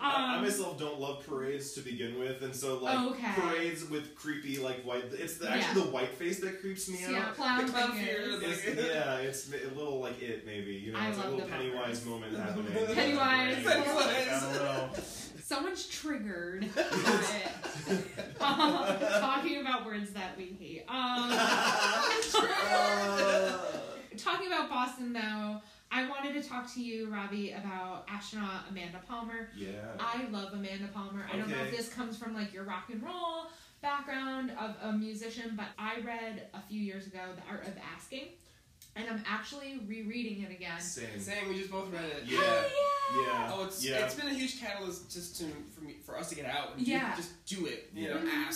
Around. I, Um, myself don't love parades to begin with, and so like Okay. parades with creepy like white. It's the, actually Yeah. the white face that creeps me yeah, out. clown fingers. It's, yeah, it's a little like it maybe. You know, I it's a little Pennywise Muppets. moment happening. Pennywise. Like, I don't know. Someone's triggered by it. Um, talking about words that we hate. Um, talking about Boston, though, I wanted to talk to you, Robbie, about astronaut Amanda Palmer. Yeah. I love Amanda Palmer. Okay. I don't know if this comes from like your rock and roll background of a musician, but I read a few years ago The Art of Asking, and I'm actually rereading it again. Same. Same. We just both read it. Yeah. Hell Yeah. yeah. Oh, it's yeah. it's been a huge catalyst just to for me for us to get out. And Yeah. Do, just do it. You Yeah. know, Mhm.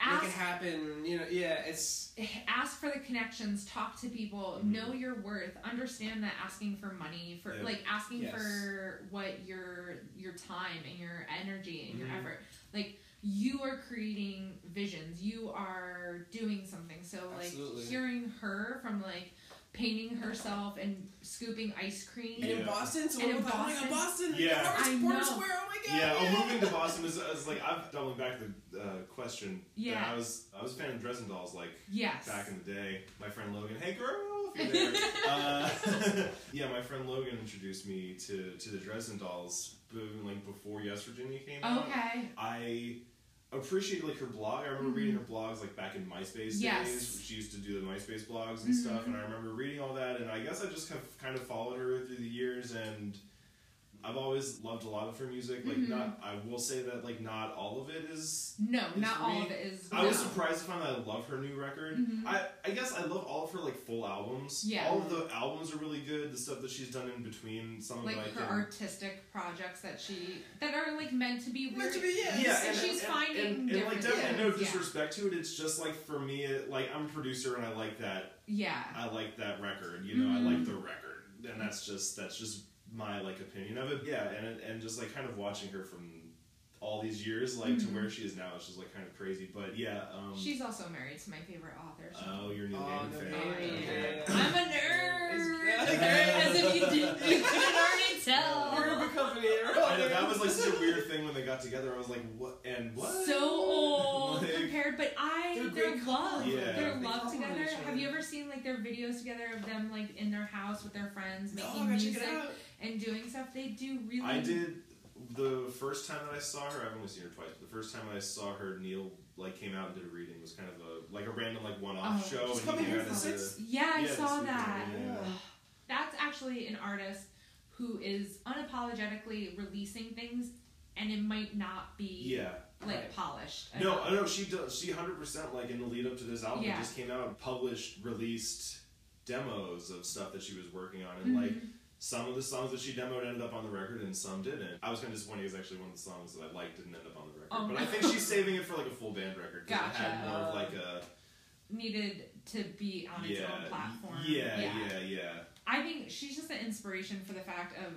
Ask, make it happen. You know, yeah. It's ask for the connections, talk to people, Mhm. know your worth, understand that asking for money, for Yep. like asking Yes. for what your your time and your energy and your Mhm. effort, like you are creating visions, you are doing something. So like Absolutely. hearing her from like painting herself and scooping ice cream. and in Boston. So And we're in like, my god, Boston. Boston. Yeah. Harvard I Porter know. Square. Oh my god. Yeah, oh, moving to Boston is, is like I'm doubling back the uh, question. Yeah. I was I was a fan of Dresden Dolls like Yes. back in the day. My friend Logan, hey girl, if you're there. uh, yeah, my friend Logan introduced me to to the Dresden Dolls, boom, like before Yes Virginia came out. okay. I appreciate like her blog. I remember Mhm. reading her blogs like back in MySpace Yes. days. She used to do the MySpace blogs and stuff, Mhm. and I remember reading all that. And I guess I just have kind of followed her through the years, and I've always loved a lot of her music. Like, Mhm. not I will say that like not all of it is. No, It's not for all of it is. I was surprised to find that I love her new record. Mhm. I, I guess I love all of her like full albums. Yeah. All of the albums are really good. The stuff that she's done in between, some of like her can- artistic projects that she that are like meant to be weird. Meant to be, yeah. yeah, and and, she's and, finding and, and, like different definitely no things, yeah. disrespect to it. It's just like for me, it, like I'm a producer and I like that. Yeah. I like that record. You know, I Mhm. like the record, and that's just that's just my like opinion of it. Yeah, and and just like kind of watching her from all these years, like to Mhm. where she is now, it's just like kind of crazy. But yeah, um, She's also married to my favorite author. She- oh, you're a Neil Oh, Gaiman fan. kidding. Okay. I'm a nerd. It's- As if you didn't, you couldn't already tell. We're a company. I know that was like such a weird thing when they got together. I was like, what and what? so old Like, compared, but I They're a their love. Yeah. their They love complement together. Have you ever seen like their videos together of them like in their house with their friends making I music and doing stuff? They do really. I did the first time that I saw her. I've only seen her twice. But the first time I saw her, Neil like came out and did a reading. Was kind of a like a random like one-off Oh. show. She's and coming here for out the and? Uh, yeah, I Yeah, saw that. yeah. That's actually an artist who is unapologetically releasing things, and it might not be yeah. like Right. polished. No. I know she does. She hundred percent like in the lead up to this album, Yeah. just came out, and published, released demos of stuff that she was working on, and like Mhm. some of the songs that she demoed ended up on the record, and some didn't. I was kind of disappointed because actually one of the songs that I liked didn't end up on the record, Oh, but no. I think she's saving it for like a full band record because it had more of like a needed to be on its yeah, own platform. yeah, yeah, yeah, I think she's just an inspiration for the fact of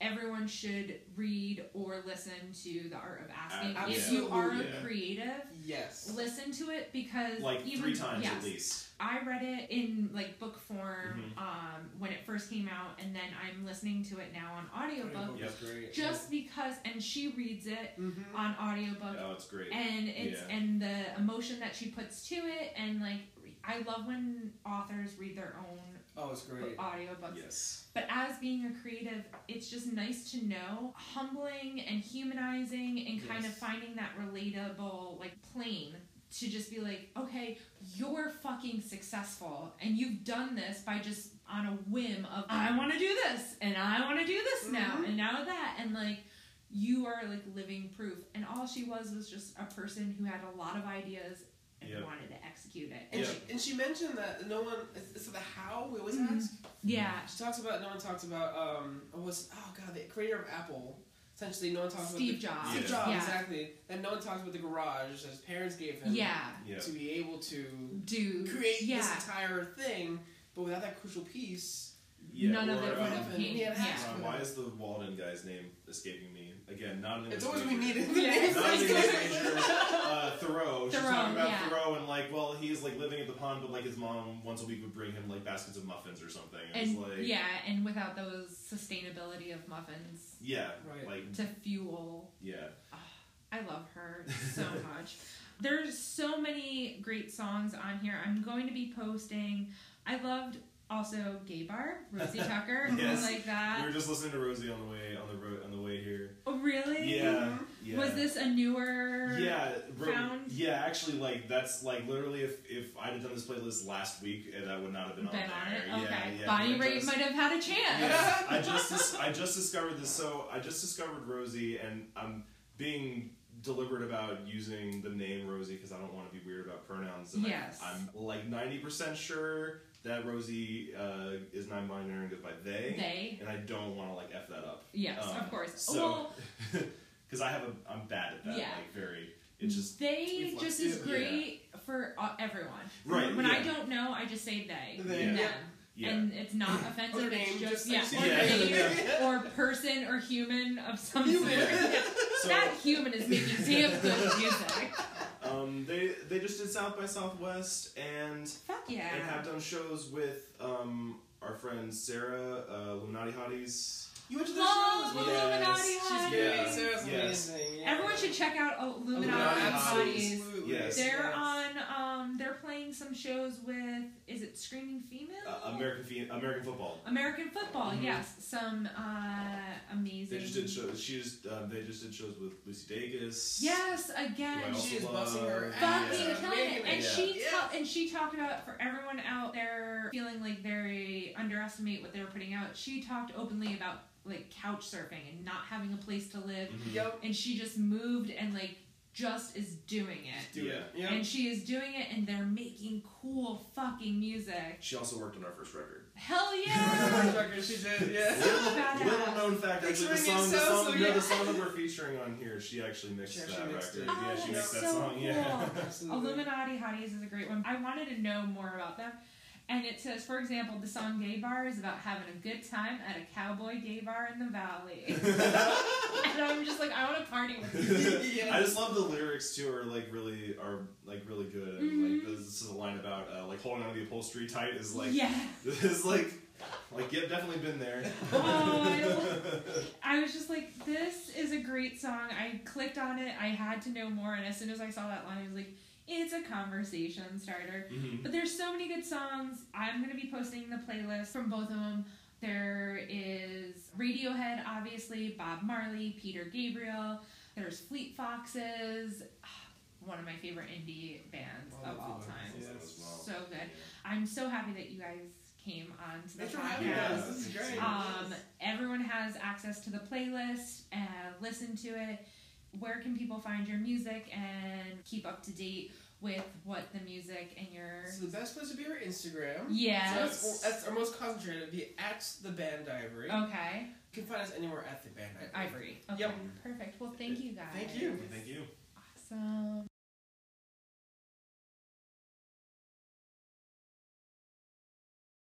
everyone should read or listen to the art of asking. Uh, if you are a yeah. creative, Yes. listen to it because like even three times yes, at least. I read it in like book form Mhm. um, when it first came out, and then I'm listening to it now on audiobook. Yep. That's great. Just because, and she reads it Mm-hmm. on audiobook, Oh, it's great. and it's Yeah. and the emotion that she puts to it, and like I love when authors read their own Oh, it's great. audiobooks. yes. But as being a creative, it's just nice to know, humbling and humanizing, and kind of finding that relatable like plane to just be like, okay, you're fucking successful and you've done this by just on a whim of I want to do this and I want to do this now Mhm. and now that and like you are like living proof and all she was was just a person who had a lot of ideas and Yep. wanted to execute it. And, Yeah. she, and she mentioned that no one. It's, it's the how we always Mhm. ask. Yeah. She talks about no one talks about um was oh god the creator of Apple. Essentially, no one talks Steve about Jobs. the, Steve Yeah. Jobs Yeah. exactly, and no one talks about the garage that his parents gave him. Yeah. Yeah. To be able to Do create yeah. this entire thing, but without that crucial piece, Yeah, None of it would um, have came. Yeah, it has Yeah. to. uh, why is the Walden guy's name escaping me? Again, not an it's English always we major. needed. Yeah. Not an English major. Uh, Thoreau. She's Thoreau, talking about yeah. Thoreau and like, well, he's like living at the pond, but like his mom once a week would bring him like baskets of muffins or something. It And like, yeah, and without those sustainability of muffins yeah, Right. like to fuel yeah, I love her so much. There's so many great songs on here. I'm going to be posting. I loved also Gay Bar, Rosie Tucker, Yes. like that. we were just listening to Rosie on the way on the road on the way here. Oh, really? Yeah, mm-hmm. yeah. Was this a newer? Yeah, Ro- found? yeah. Actually, like that's like literally if if I'd have done this playlist last week, that would not have been, Been on on there. it. Yeah, Okay. yeah. Bonnie I Raitt might have had a chance. Yeah, I just dis- I just discovered this. So I just discovered Rosie, and I'm being deliberate about using the name Rosie because I don't want to be weird about pronouns. And I- Yes. I'm like ninety percent sure that Rosie uh, is non-binary and goes by they, They. and I don't want to like f that up. Yes, Um, of course. So, well, because I have a, I'm bad at that. Yeah. Like very, it's just they just is yeah. great for uh, everyone. Right, When I don't know, I just say they. They, and yeah. them. yeah. And it's not offensive. Or it's name, just, just yeah, like- or Yeah. name, or person or human of some Human. sort. Yeah. So- that human is making damn good music. Um, they they just did South by Southwest and Fuck yeah. and have done shows with um, our friend Sarah uh, Illuminati Hotties. You went to the Love show as well. Yes. Illuminati She's Hotties. great. Yeah. Sarah's Yes. amazing. Yeah. Everyone should check out Illuminati Illuminati Hotties. Absolutely. Yes. They're Yes. on. Um, they're playing some shows with. Is it Screaming Female? Uh, American fe- American football. American football. Mhm. Yes, some uh, amazing. They just did shows. She just um, they just did shows with Lucy Dacus. Yes, again. I She is love. busting her fucking ass. Yeah. killing it. And Yeah. she Yeah. ta- and she talked about for everyone out there feeling like they underestimate what they were putting out. She talked openly about like couch surfing and not having a place to live, Mhm. Yep. and she just moved and like just is doing it. Do Yeah. it. Yep. And she is doing it, and they're making cool fucking music. She also worked on our first record. Hell Yeah. yeah! she did. Yeah. Badass. Little known fact, actually, the Picturing song, the song, so no, yeah. the song that we're featuring on here, she actually mixed She actually that mixed record. it. Oh, yeah, she that's mixed that so song. Yeah. cool. Absolutely. Illuminati Hotties is a great one. I wanted to know more about them. And it says, for example, the song Gay Bar is about having a good time at a cowboy gay bar in the valley. and I'm just like, I want to party with you. yeah. I just love the lyrics too. Are like really are like really good. And Mhm. like this is a line about uh, like holding on to the upholstery tight is like yeah. this is like like yeah definitely been there. Oh, I don't- I was just like, this is a great song. I clicked on it. I had to know more. And as soon as I saw that line, I was like, it's a conversation starter. Mhm. But there's so many good songs. I'm gonna be posting the playlist from both of them. There is Radiohead, obviously, Bob Marley, Peter Gabriel. There's Fleet Foxes, one of my favorite indie bands I of all time. Foxes, Yes. So good. I'm so happy that you guys came on to the Thanks for having Yeah. This is great. um, everyone has access to the playlist and listen to it. Where can people find your music and keep up to date with what the music and your So the best place to be our Instagram. yes So that's, that's our most concentrated. Be at the band Ivory. okay You can find us anywhere at the band Ivory. ivory okay Yep. perfect well thank you guys Thank you. Thank you. awesome